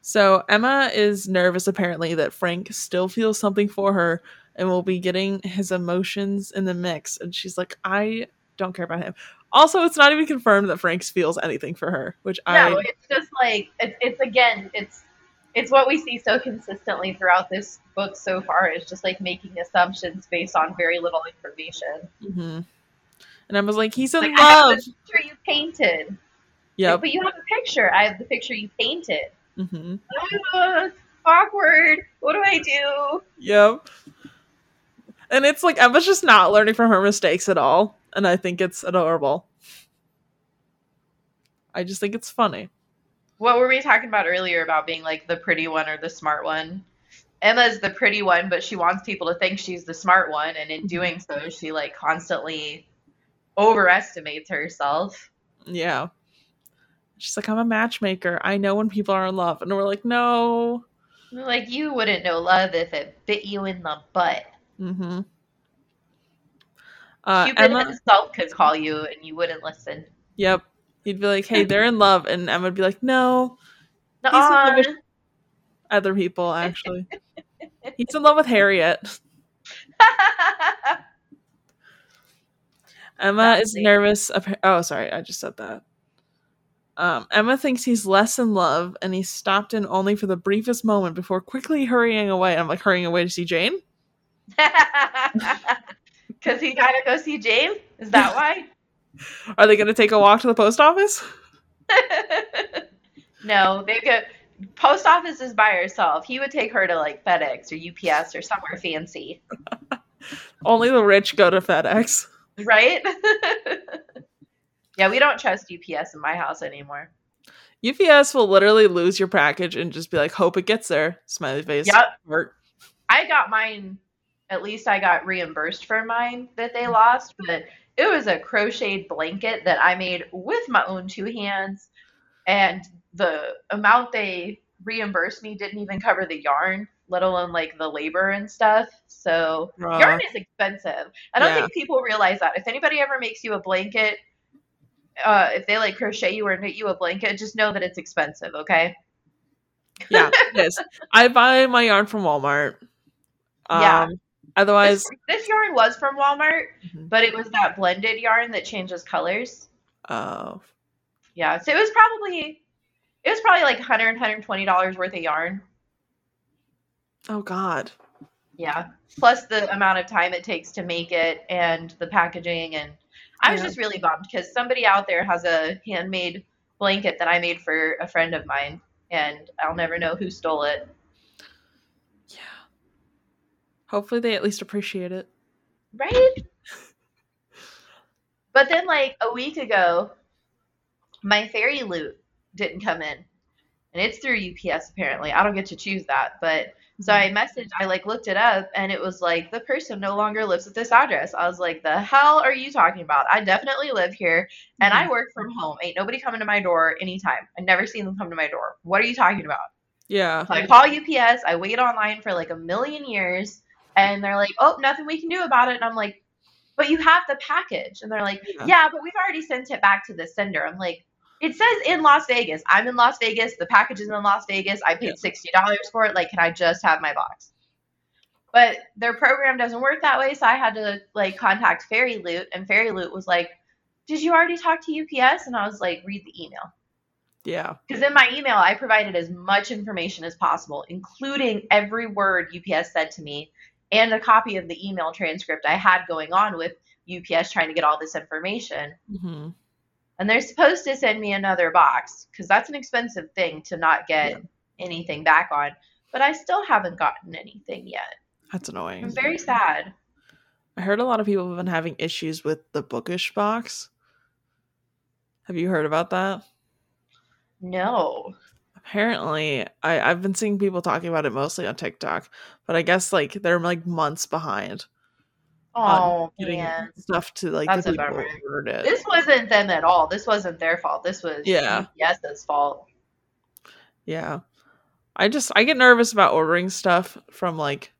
So, Emma is nervous apparently that Frank still feels something for her and will be getting his emotions in the mix. And she's like, I don't care about him. Also, it's not even confirmed that Frank feels anything for her, which no, I. No, it's just like it's, it's again, it's it's what we see so consistently throughout this book so far. Is just like making assumptions based on very little information. hmm And was like, he's in Like I have love. the picture you painted. Like, but you have a picture. I have the picture you painted. Mm-hmm. Uh, awkward. What do I do? Yep. And it's like Emma's just not learning from her mistakes at all. And I think it's adorable. I just think it's funny. What were we talking about earlier about being like the pretty one or the smart one? Emma's the pretty one, but she wants people to think she's the smart one, and in doing so, she like constantly overestimates herself. Yeah. She's like, I'm a matchmaker. I know when people are in love. And we're like, no. Like you wouldn't know love if it bit you in the butt. Mm-hmm. Uh, Cupid Emma, himself could call you, and you wouldn't listen. yep. He'd be like, hey, they're in love. And Emma would be like, no, he's in love with- other people, actually. He's in love with Harriet. Emma That's is me. nervous. Oh, sorry, I just said that. Um, Emma thinks he's less in love, and he stopped in only for the briefest moment before quickly hurrying away. I'm like hurrying away to see Jane. Because he gotta go see Jane. Is that why? Are they going to take a walk to the post office? no, they go. Post office is by herself. He would take her to like FedEx or UPS or somewhere fancy, Only the rich go to FedEx. right? yeah, we don't trust UPS in my house anymore. UPS will literally lose your package and just be like, "Hope it gets there." Smiley face. Yep. Heart. I got mine. At least I got reimbursed for mine that they lost, but it was a crocheted blanket that I made with my own two hands, and the amount they reimbursed me didn't even cover the yarn, let alone like the labor and stuff. So Bruh. yarn is expensive. I don't Yeah. think people realize that. If anybody ever makes you a blanket, uh, if they like crochet you or knit you a blanket, just know that it's expensive. Okay. Yeah, it is. I buy my yarn from Walmart. Um, Yeah. Otherwise, This, this yarn was from Walmart, Mhm. but it was that blended yarn that changes colors. oh, Yeah, so it was probably it was probably like 100 120 dollars worth of yarn. oh God. Yeah, plus the amount of time it takes to make it and the packaging and I was Yeah. just really bummed because somebody out there has a handmade blanket that I made for a friend of mine and I'll never know who stole it. Yeah. Hopefully, they at least appreciate it. Right? But then, like a week ago, my fairy loot didn't come in, and it's through UPS apparently. I don't get to choose that, but so I mm-hmm. messaged, I like looked it up, and it was like the person no longer lives at this address. I was like, the hell are you talking about? I definitely live here, and I mm-hmm. work from home. Ain't nobody coming to my door anytime. I never seen them come to my door. What are you talking about? Yeah. So I call UPS. I wait online for like a million years, and they're like, "Oh, nothing we can do about it." And I'm like, "But you have the package." And they're like, Yeah. "Yeah, but we've already sent it back to the sender." I'm like, "It says in Las Vegas. I'm in Las Vegas. The package is in Las Vegas. I paid sixty dollars for it. Like, can I just have my box?" But their program doesn't work that way, so I had to like contact Fairy Loot, and Fairy Loot was like, "Did you already talk to UPS?" And I was like, "Read the email." Yeah. Because in my email, I provided as much information as possible, including every word UPS said to me and a copy of the email transcript I had going on with UPS trying to get all this information. hmm And they're supposed to send me another box because that's an expensive thing to not get Yeah. anything back on. But I still haven't gotten anything yet. That's annoying. I'm very sad. I heard a lot of people have been having issues with the bookish box. Have you heard about that? No. Apparently, I, I've been seeing people talking about it mostly on TikTok, but I guess like they're like months behind. Oh getting man, stuff to like That's the people who this wasn't them at all. This wasn't their fault. This was Yeah. UPS's fault. Yeah. I just I get nervous about ordering stuff from like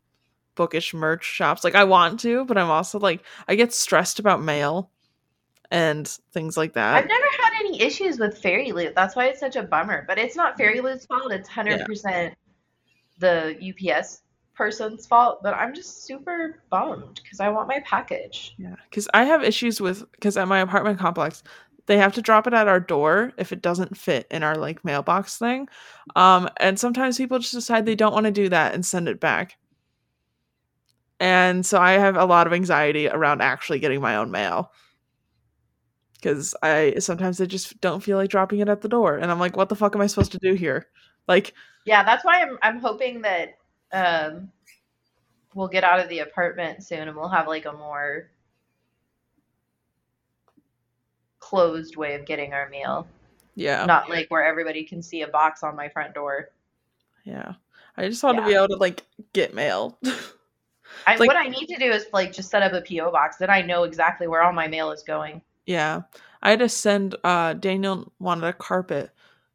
bookish merch shops. Like I want to, but I'm also like I get stressed about mail and things like that. I've never had any issues with Fairy Loot. That's why it's such a bummer. But it's not Fairy Loot's fault. It's hundred percent the UPS person's fault. But I'm just super bummed because I want my package. Yeah, because I have issues with because at my apartment complex, they have to drop it at our door if it doesn't fit in our like mailbox thing, um, and sometimes people just decide they don't want to do that and send it back. And so I have a lot of anxiety around actually getting my own mail because I sometimes I just don't feel like dropping it at the door, and I'm like, what the fuck am I supposed to do here? Like, Yeah, that's why I'm I'm hoping that um we'll get out of the apartment soon and we'll have like a more closed way of getting our meal. yeah, Not like where everybody can see a box on my front door. yeah. I just want to be able to like get mail. I, like- what I need to do is like just set up a PO box. Then I know exactly where all my mail is going. Yeah. I had to send uh Daniel wanted a carpet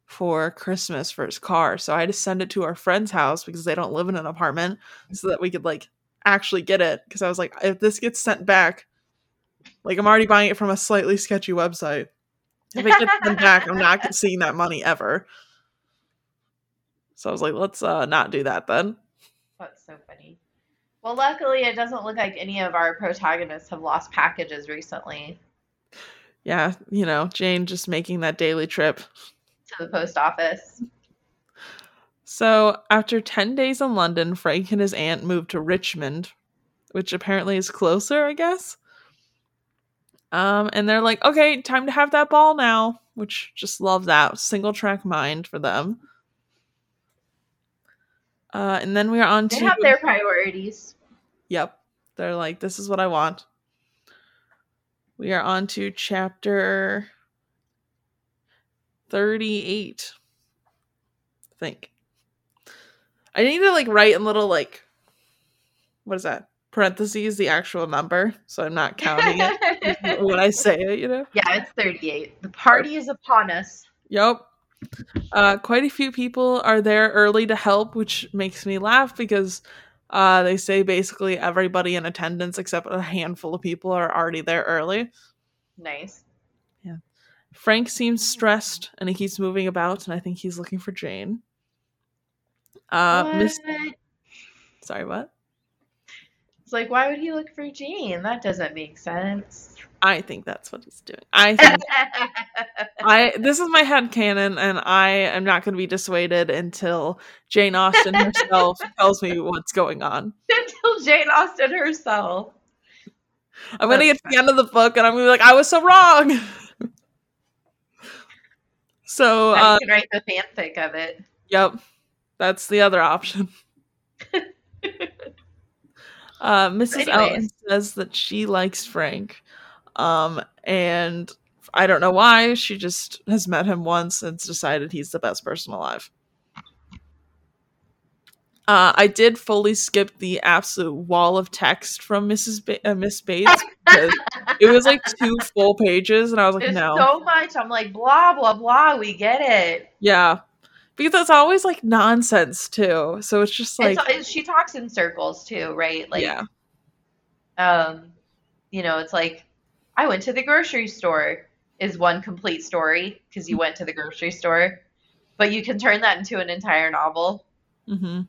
for Christmas for his car. So I had to send it to our friend's house because they don't live in an apartment so that we could like actually get it because I was like if this gets sent back like I'm already buying it from a slightly sketchy website. If it gets sent back, I'm not seeing that money ever. So I was like, let's uh not do that then. That's so funny. Well, luckily, it doesn't look like any of our protagonists have lost packages recently Yeah, you know, Jane just making that daily trip to the post office. So, after 10 days in London, Frank and his aunt moved to Richmond, which apparently is closer, I guess. Um, and they're like, okay, time to have that ball now, which just love that single track mind for them. Uh, and then we are on They to They have their priorities. Yep. They're like, this is what I want. We are on to chapter 38. I think. I need to like write in little like what is that? Parentheses the actual number, so I'm not counting it when I say it, you know? yeah, it's 38. The party is upon us. Yep. Uh, quite a few people are there early to help, which makes me laugh because uh, they say basically everybody in attendance except a handful of people are already there early. Nice. Yeah. Frank seems stressed and he keeps moving about, and I think he's looking for Jane. Uh, Miss, sorry, what? It's like, why would he look for Jane? That doesn't make sense. I think that's what he's doing. I think I this is my head canon, and I am not going to be dissuaded until Jane Austen herself tells me what's going on. Until Jane Austen herself. I'm going to get to the end of the book, and I'm going to be like, I was so wrong. so, Now uh, can write the fanfic of it. yep, that's the other option. Uh, Mrs. Elton says that she likes Frank, um, and I don't know why. She just has met him once and decided he's the best person alive. Uh, I did fully skip the absolute wall of text from Mrs. Ba- uh, Miss Bates because it was like two full pages, and I was like, There's no, so much. I'm like, blah, blah, blah. We get it. yeah, because that's always like nonsense too. So it's just like, It's- she talks in circles too, right? Like, yeah, um, you know, it's like, I went to the grocery store is one complete story because you went to the grocery store, but you can turn that into an entire novel. mm-hmm.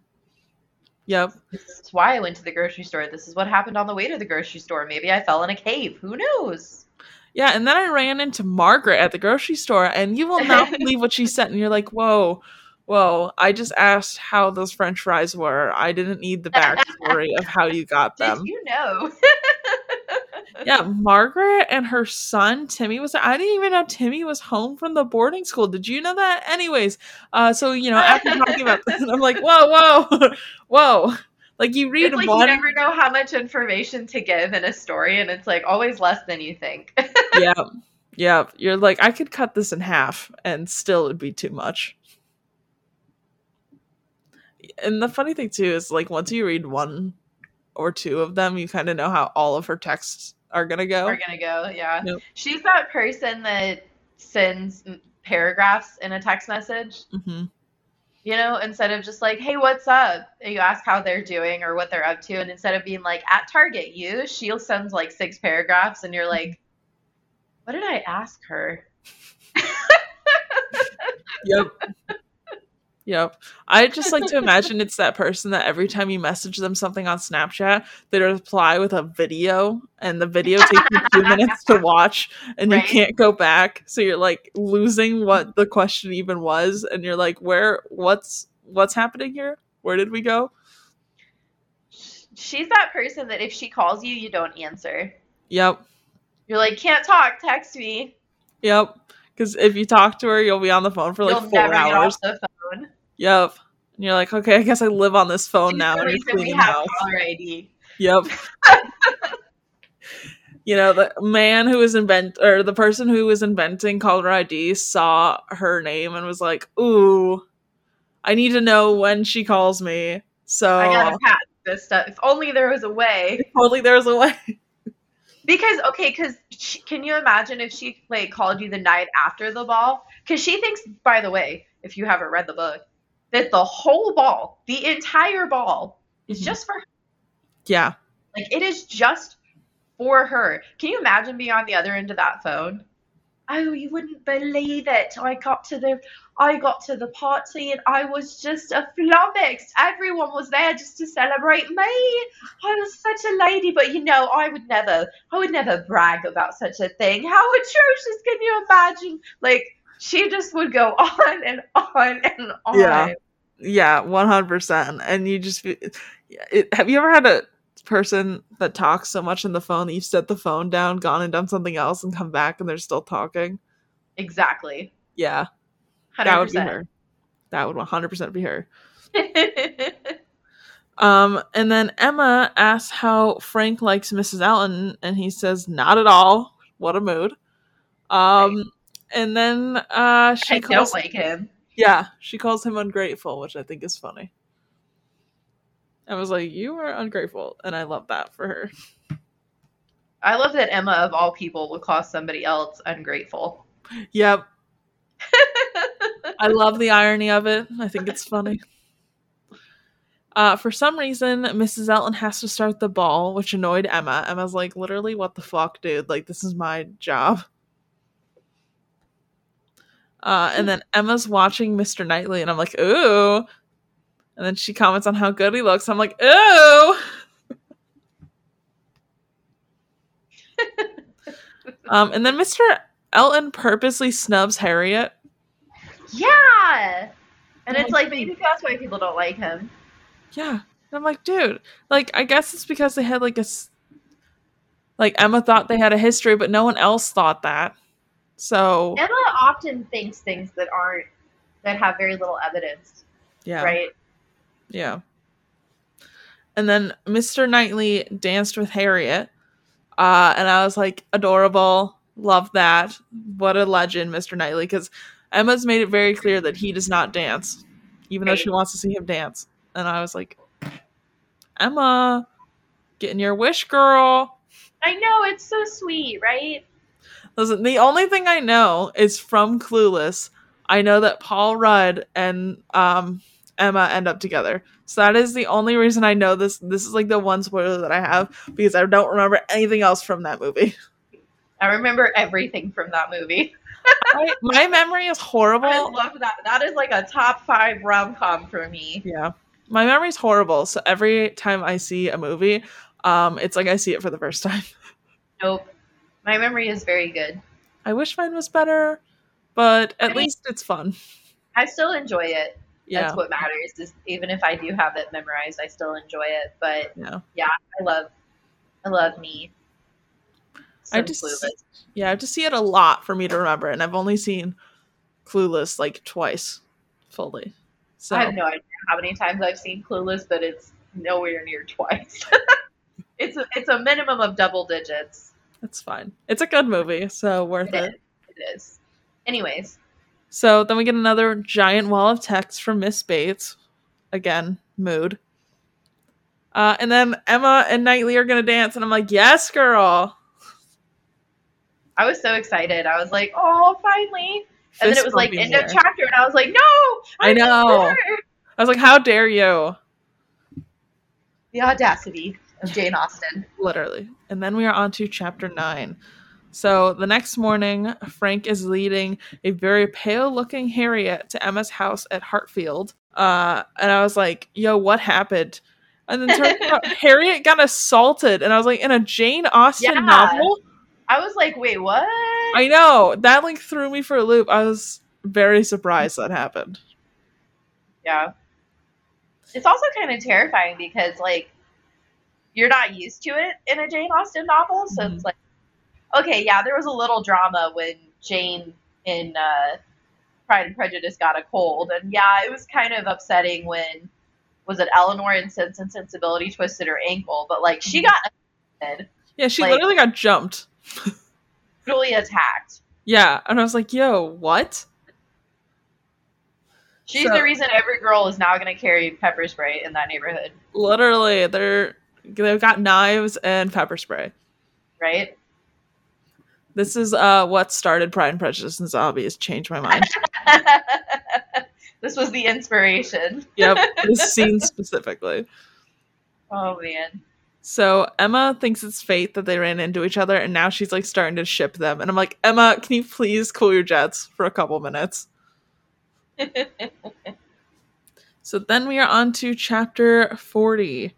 yep, This is why I went to the grocery store. This is what happened on the way to the grocery store. Maybe I fell in a cave. Who knows? yeah. And then I ran into Margaret at the grocery store, and you will not believe what she said. And you're like, whoa. Whoa, I just asked how those french fries were. I didn't need the backstory of how you got Did them. you know? Yeah, Margaret and her son Timmy was. I didn't even know Timmy was home from the boarding school. Did you know that? Anyways, uh, so you know, after talking about this, I'm like, whoa, whoa, whoa. Like you read It's like one, you never know how much information to give in a story, and it's like always less than you think. yeah, yeah. You're like, I could cut this in half, and still it'd be too much. And the funny thing too is, like, once you read one or two of them, you kind of know how all of her texts are gonna go. Are gonna go, yeah. Yep. She's that person that sends paragraphs in a text message. hmm You know, instead of just like, "Hey, what's up?" and you ask how they're doing or what they're up to, and instead of being like, "At Target, you," she'll send like six paragraphs, and you're like, "What did I ask her?" Yep. Yep. I just like to imagine it's that person that every time you message them something on Snapchat, they reply with a video and the video takes you two minutes to watch and Right. you can't go back. So you're like losing what the question even was and you're like, where what's what's happening here? Where did we go? She's that person that if she calls you, you don't answer. Yep. You're like, "Can't talk, text me." Yep. Because if you talk to her, you'll be on the phone for like You'll four hours. Yep. And you're like, okay, I guess I live on this phone She's now. and you're cleaning have house. Yep. you know, the man who was invent or the person who was inventing caller ID saw her name and was like, "Ooh, I need to know when she calls me." So I gotta patent this stuff. If only there was a way. totally there's a way. Because okay, because can you imagine if she like called you the night after the ball? Because she thinks, by the way, if you haven't read the book, that the whole ball, the entire ball, is Mhm. just for her. Yeah. Like it is just for her. Can you imagine being on the other end of that phone? Oh, you wouldn't believe it. I got to the I got to the party and I was just a flummoxed. Everyone was there just to celebrate me. I was such a lady, but you know, I would never I would never brag about such a thing. How atrocious can you imagine? Like she just would go on and on and on. Yeah. Yeah, 100%. And you just it, have you ever had a person that talks so much on the phone that you set the phone down, gone and done something else and come back and they're still talking? Exactly. Yeah. 100%. That would be her. That would 100% be her. Um, and then Emma asks how Frank likes Mrs. Elton, and he says, "Not at all. What a mood." Um, and then uh, she I calls, don't like him. yeah, she calls him ungrateful, which I think is funny. I was like, "You are ungrateful," and I love that for her. I love that Emma, of all people, would call somebody else ungrateful. Yep, I love the irony of it. I think it's funny. Uh, for some reason, Mrs. Elton has to start the ball, which annoyed Emma. Emma's like, literally, what the fuck, dude? Like, this is my job. Uh, and then Emma's watching Mr. Knightley, and I'm like, ooh. And then she comments on how good he looks. I'm like, ooh. um, and then Mr. Elton purposely snubs Harriet. Yeah! And it's Oh, like, maybe that's why people don't like him. Yeah. And I'm like, dude, like, I guess it's because they had like a. s- Like, Emma thought they had a history, but no one else thought that. So, Emma often thinks things that aren't, that have very little evidence, yeah. right? Yeah. And then Mr. Knightley danced with Harriet. Uh, and I was like, adorable. Love that. What a legend, Mr. Knightley. Because Emma's made it very clear that he does not dance, even though she wants to see him dance. And I was like, Emma, getting your wish, girl. I know, it's so sweet, right? Listen, the only thing I know is from Clueless. I know that Paul Rudd and um, Emma end up together. So that is the only reason I know this. This is like the one spoiler that I have because I don't remember anything else from that movie. I remember everything from that movie. I, my memory is I horrible. love that. That is like a top five rom com for me. Yeah, my memory is horrible. So every time I see a movie, um, it's like I see it for the first time. Nope. My memory is very good. I wish mine was better, but at I mean- least it's fun. I still enjoy it. Yeah, That's what matters. Is even if I do have it memorized, I still enjoy it. But yeah. I love, I love me. I just- Clueless. Yeah, I have to see it a lot for me to remember, and I've only seen Clueless like twice fully. So I have no idea how many times I've seen Clueless, but it's nowhere near twice. it's a, it's a minimum of double digits. It's fine. It's a good movie, so worth It it. is. It is. Anyways, So then we get another giant wall of text from Miss Bates. Again, mood. Uh, and then Emma and Knightley are gonna dance, and I'm like, yes, girl. I was so excited. I was like, oh, finally. And then it was like end of chapter, and I was like, no, I I'm know. sure. I was like, how dare you? The audacity of Jane Austen. Literally. And then we are on to chapter nine. So the next morning, Frank is leading a very pale looking Harriet to Emma's house at Hartfield. Uh, and I was like, yo, what happened? And then turns out Harriet got assaulted. And I was like, in a Jane Austen Yeah. novel? I was like, wait, what? I know. That like threw me for a loop. I was very surprised that happened. Yeah. It's also kind of terrifying because like you're not used to it in a Jane Austen novel, so Mhm. it's like okay, yeah, there was a little drama when Jane in uh, Pride and Prejudice got a cold, and yeah, it was kind of upsetting when was it Eleanor in Sense and Sensibility twisted her ankle, but like she got assaulted, Yeah, she Like- literally got jumped. brutally attacked. Yeah. And I was like, yo, what? She's So- the reason every girl is now going to carry pepper spray in that neighborhood, Literally, they're they've got knives and pepper spray. right? This is uh what started Pride and Prejudice and Zombies. Changed my mind. this was the inspiration. yep, this scene specifically. Oh man. So Emma thinks it's fate that they ran into each other, and now she's like starting to ship them. And I'm like, Emma, can you please cool your jets for a couple minutes? So then we are on to chapter 40.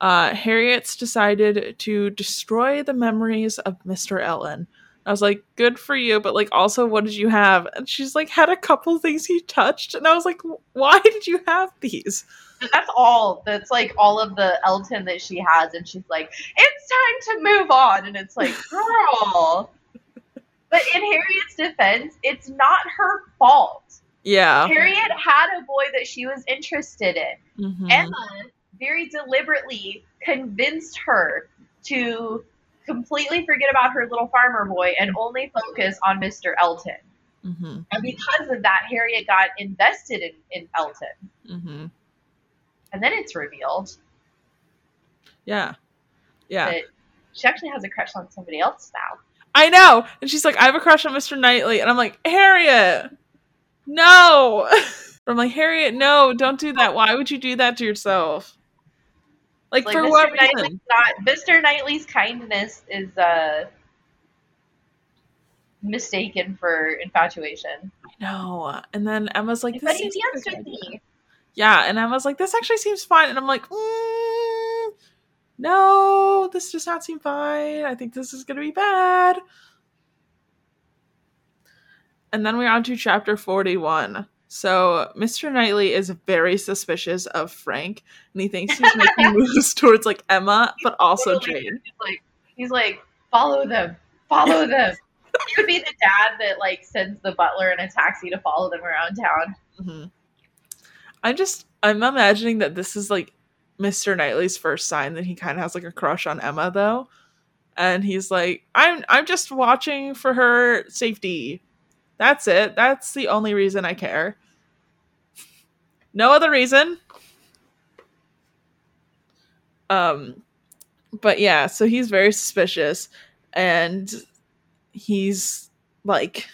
Uh, Harriet's decided to destroy the memories of Mr. Elton. I was like, good for you, but like, also, what did you have? And she's like, had a couple things he touched. And I was like, why did you have these? That's all. That's like all of the Elton that she has, and she's like, "It's time to move on," and it's like, girl. But in Harriet's defense, it's not her fault. Yeah. Harriet had a boy that she was interested in. Mhm. Emma very deliberately convinced her to completely forget about her little farmer boy and only focus on Mr. Elton. Mhm. And because of that, Harriet got invested in, in Elton. Mhm. And then it's revealed Yeah. Yeah. that she actually has a crush on somebody else now. I know. And she's like, I have a crush on Mr. Knightley. And I'm like, Harriet, no. I'm like, Harriet, no, don't do that. Why would you do that to yourself? Like, Like for Mr. what Knightley's reason? not Mr. Knightley's kindness is uh mistaken for infatuation. No. And then Emma's like, but this he seems like danced with me. Yeah. And Emma's like, this actually seems fine. And I'm like, mm, no, this does not seem fine. I think this is going to be bad. And then we're on to chapter 41. So Mr. Knightley is very suspicious of Frank, and he thinks he's making moves towards like Emma, but also Totally. Jane. He's like he's like, follow them, follow them. he would be the dad that like sends the butler in a taxi to follow them around town. Mhm. I'm just I'm imagining that this is like Mr. Knightley's first sign that he kind of has like a crush on Emma though. And he's like, I'm I'm just watching for her safety. That's it. That's the only reason I care. No other reason. Um but yeah, so he's very suspicious and he's like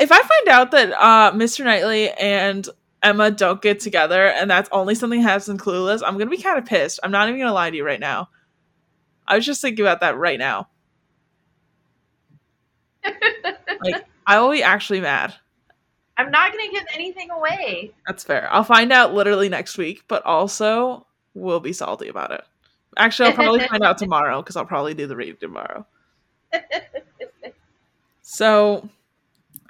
if I find out that uh, Mr. Knightley and Emma don't get together and that's only something that happens in Clueless, I'm gonna be kind of pissed. I'm not even gonna lie to you right now. I was just thinking about that right now. like, I will be actually mad. I'm not gonna give anything away. That's fair. I'll find out literally next week, but also we'll be salty about it. Actually, I'll probably find out tomorrow because I'll probably do the read tomorrow. So,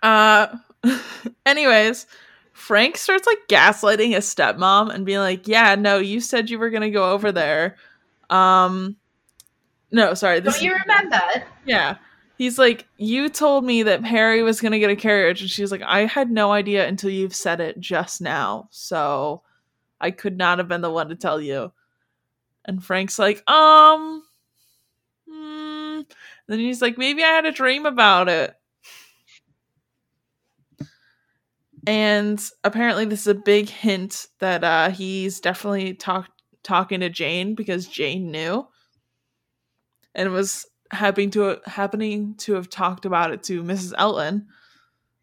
uh, anyways, Frank starts like gaslighting his stepmom and being like, "Yeah, no, you said you were gonna go over there." Um, no, sorry, this Don't you remember? yeah. He's like, You told me that Perry was going to get a carriage. And she's like, I had no idea until you've said it just now. So I could not have been the one to tell you. And Frank's like, Um, hmm. Then he's like, Maybe I had a dream about it. And apparently, this is a big hint that uh, he's definitely talk- talking to Jane because Jane knew and was happening to happening to have talked about it to Mrs. Elton.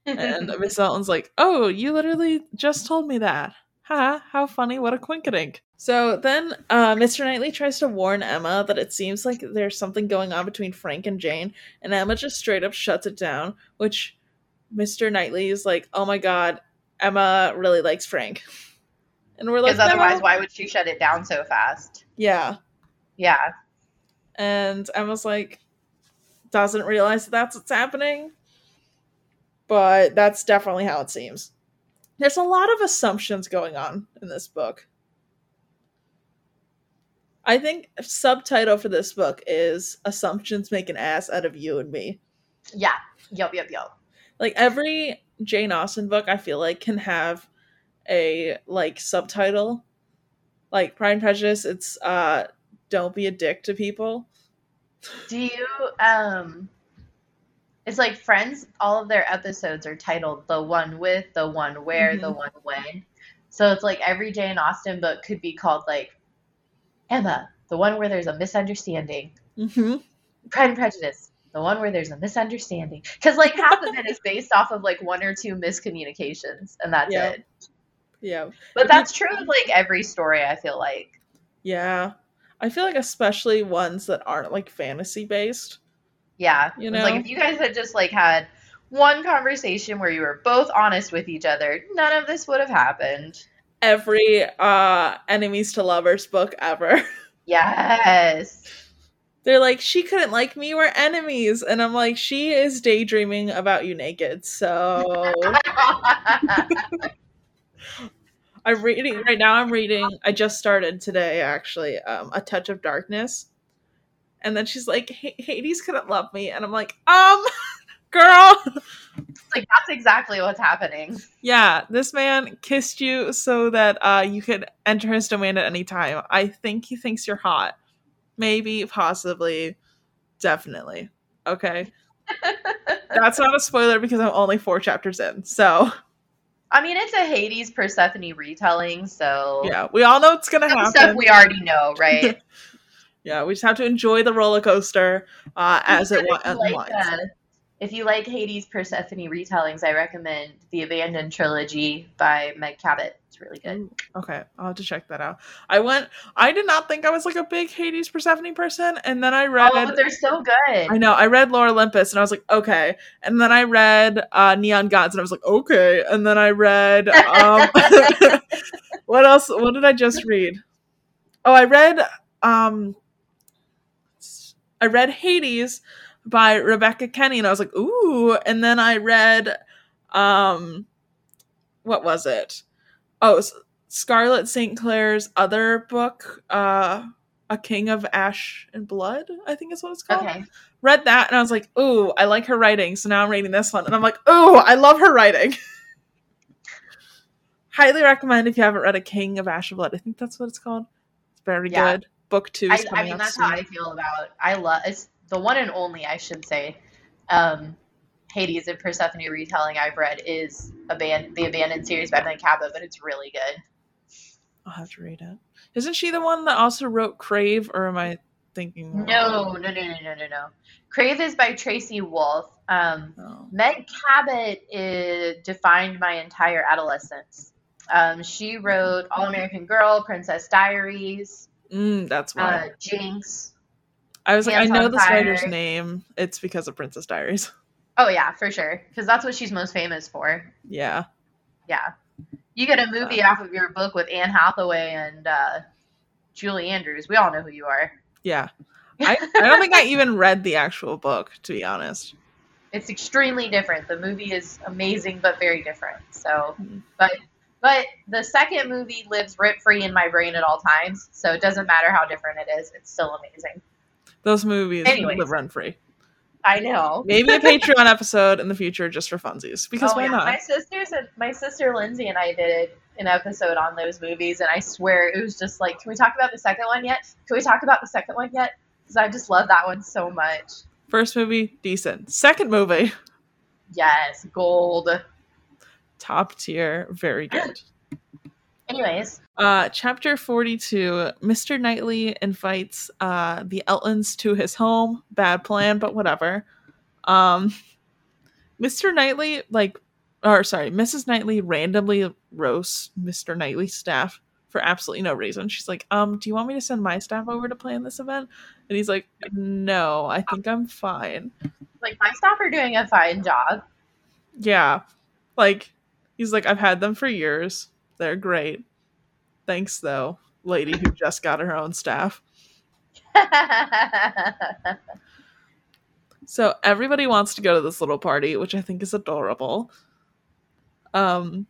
And Miss Elton's like, "Oh, you literally just told me that. Ha! How funny! What a quinkadink." So then, uh, Mr. Knightley tries to warn Emma that it seems like there's something going on between Frank and Jane, and Emma just straight up shuts it down. Which Mr. Knightley is like, "Oh my god, Emma really likes Frank," and we're like, Because otherwise, "No." why would she shut it down so fast? Yeah, Yeah. And Emma's like, doesn't realize that that's what's happening, but that's definitely how it seems. There's a lot of assumptions going on in this book. I think subtitle for this book is "Assumptions Make an Ass Out of You and Me." Yeah. Yup, yup, yup. Like every Jane Austen book, I feel like can have a like subtitle. Like Pride and Prejudice, it's uh, "Don't be a dick to people." Do you um it's like Friends, all of their episodes are titled the one with, the one where, the Mhm. one when. So it's like every Jane Austen book could be called like Emma, the one where there's a misunderstanding. Mm-hmm. Pride and Prejudice, the one where there's a misunderstanding. Because like half of it is based off of like one or two miscommunications, and that's Yeah. it. Yeah. But that's true of like every story. I feel like. Yeah. I feel like especially ones that aren't like fantasy based. Yeah. You It's like if you guys had just like had one conversation where you were both honest with each other, none of this would have happened. Every uh enemies to lovers book ever. Yes. They're like, she couldn't like me, we're enemies. And I'm like, she is daydreaming about you naked. So I'm reading right now I'm reading I just started today actually, um, A Touch of Darkness. And then she's like, Hades couldn't love me. And I'm like, um, girl. like that's exactly what's happening. Yeah, this man kissed you so that uh, you could enter his domain at any time. I think he thinks you're hot. Maybe, possibly, definitely. Okay. That's not a spoiler because I'm only four chapters in. So, I mean, it's a Hades Persephone retelling, so yeah, we all know it's going to some happen. stuff we already know, right? yeah, we just have to enjoy the roller coaster uh, as it wa- unwinds. If you like Hades Persephone retellings, I recommend the Abandoned trilogy by Meg Cabot. It's really good. Ooh, okay, I'll have to check that out. I went, I did not think I was like a big Hades Persephone person. And then I read. Oh, but they're so good. I know. I read Lore Olympus and I was like, okay. And then I read uh, Neon Gods and I was like, okay. And then I read um, what else? What did I just read? Oh, I read um, I read Hades by Rebecca Kenny and I was like, ooh. And then I read um, what was it? Oh, S- Scarlett St. Clair's other book, uh, A King of Ash and Blood. I think is what it's called Okay. read that and I was like, ooh, I like her writing. So now I'm reading this one and I'm like, ooh, I love her writing. Highly recommend if you haven't read A King of Ash and Blood. I think that's what it's called. It's very Yeah. good. Book two I, is I coming mean, that's soon. how I feel about. I love it's the one and only I should say. Um, Hades and Persephone retelling I've read is aban- the Abandoned series by Meg Cabot, but it's really good. I'll have to read it. Isn't she the one that also wrote Crave, or am I thinking? No, no, no, no, no, no, no. Crave is by Tracy Wolff. Um, No. Meg Cabot is, defined my entire adolescence. Um, she wrote All American Girl, Princess Diaries, Mm, that's why. uh, Jinx. I was like, I know this writer's name. It's because of Princess Diaries. Oh yeah, for sure, because that's what she's most famous for. Yeah. Yeah, you get a movie off of your book with Anne Hathaway and uh, Julie Andrews. We all know who you are. Yeah. I, I don't think I even read the actual book, to be honest. It's extremely different. The movie is amazing, but very different. So, Mhm. but but the second movie lives rent free in my brain at all times. So it doesn't matter how different it is. It's still amazing. Those movies Anyways. live run free. I know. Maybe a Patreon episode in the future just for funsies. Because oh, why yeah. not? My sisters and my sister Lindsay and I did an episode on those movies, and I swear it was just like, can we talk about the second one yet? Can we talk about the second one yet? Because I just love that one so much. First movie, decent. Second movie, Yes, gold. top tier, very good. Anyways, Uh, chapter 42 Mr. Knightley invites uh, the Eltons to his home. Bad plan, but whatever. Um, Mr. Knightley, like, or sorry, Mrs. Knightley randomly roasts Mr. Knightley's staff for absolutely no reason. She's like, um, do you want me to send my staff over to plan this event? And he's like, no, I think I'm fine. like my staff are doing a fine job. Yeah. Like, he's like, I've had them for years. They're great. Thanks, though, lady who just got her own staff. So everybody wants to go to this little party, which I think is adorable. Um,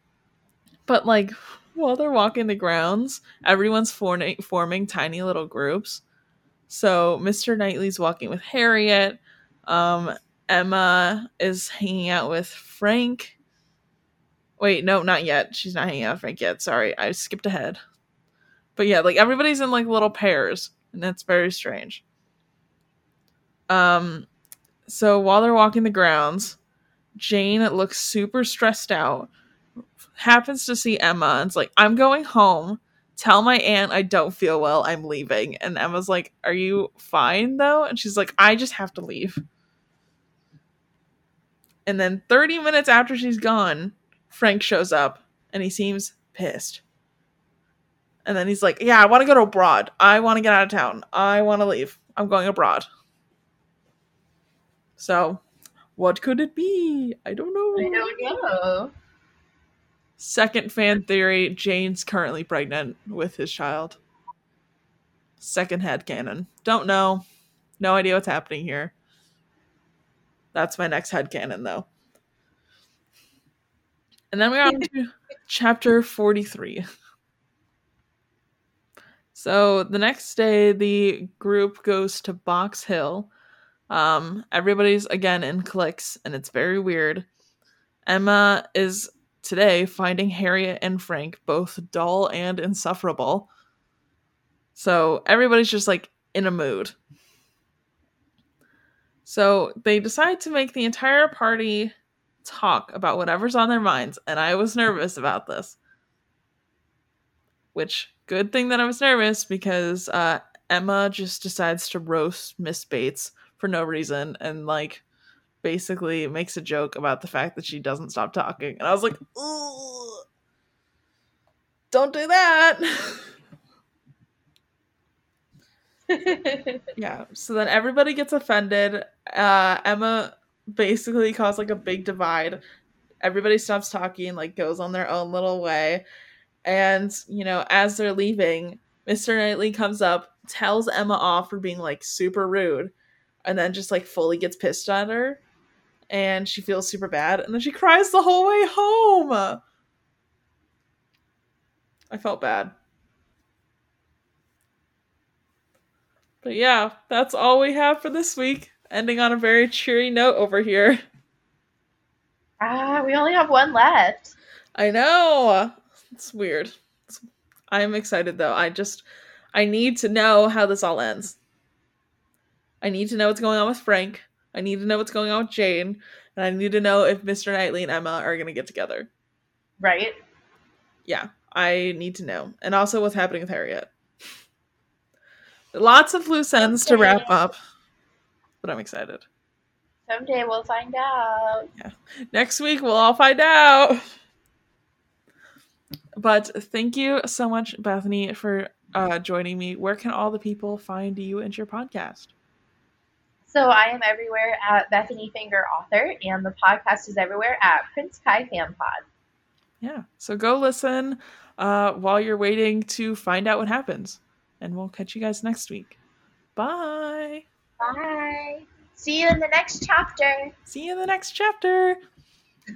but like while they're walking the grounds, everyone's forming forming tiny little groups. So Mr. Knightley's walking with Harriet. Um, Emma is hanging out with Frank. Wait, no, not yet. She's not hanging out with Frank yet. Sorry, I skipped ahead. But yeah, like everybody's in like little pairs, and that's very strange. Um, so while they're walking the grounds, Jane looks super stressed out. Happens to see Emma and's like, I'm going home. Tell my aunt I don't feel well. I'm leaving. And Emma's like, Are you fine though? And she's like, I just have to leave. And then 30 minutes after she's gone, Frank shows up and he seems pissed. And then he's like, Yeah, I want to go to abroad. I want to get out of town. I want to leave. I'm going abroad. So, what could it be? I don't know. I don't know. Second fan theory Jane's currently pregnant with his child. Second head canon. Don't know. No idea what's happening here. That's my next head canon, though. And then we're on to chapter 43. So the next day, the group goes to Box Hill. Um, everybody's again in cliques, and it's very weird. Emma is today finding Harriet and Frank both dull and insufferable. So everybody's just like in a mood. So they decide to make the entire party talk about whatever's on their minds, and I was nervous about this. Which, good thing that I was nervous because uh, Emma just decides to roast Miss Bates for no reason and, like, basically makes a joke about the fact that she doesn't stop talking. And I was like, Ooh, don't do that. yeah. So then everybody gets offended. Uh, Emma basically caused like a big divide. Everybody stops talking, like goes on their own little way. And, you know, as they're leaving, Mr. Knightley comes up, tells Emma off for being like super rude, and then just like fully gets pissed at her. And she feels super bad. And then she cries the whole way home. I felt bad. But yeah, that's all we have for this week. Ending on a very cheery note over here. Ah, we only have one left. I know. It's weird. It's, I'm excited though. I just I need to know how this all ends. I need to know what's going on with Frank. I need to know what's going on with Jane, and I need to know if Mr. Knightley and Emma are going to get together. Right? Yeah, I need to know. And also what's happening with Harriet. Lots of loose ends to wrap up, but I'm excited. Someday we'll find out. Yeah. Next week we'll all find out. But thank you so much, Bethany, for uh, joining me. Where can all the people find you and your podcast? So I am everywhere at Bethany Finger Author, and the podcast is everywhere at Prince Kai Fan Pod. Yeah, so go listen uh, while you're waiting to find out what happens. And we'll catch you guys next week. Bye. Bye. See you in the next chapter. See you in the next chapter.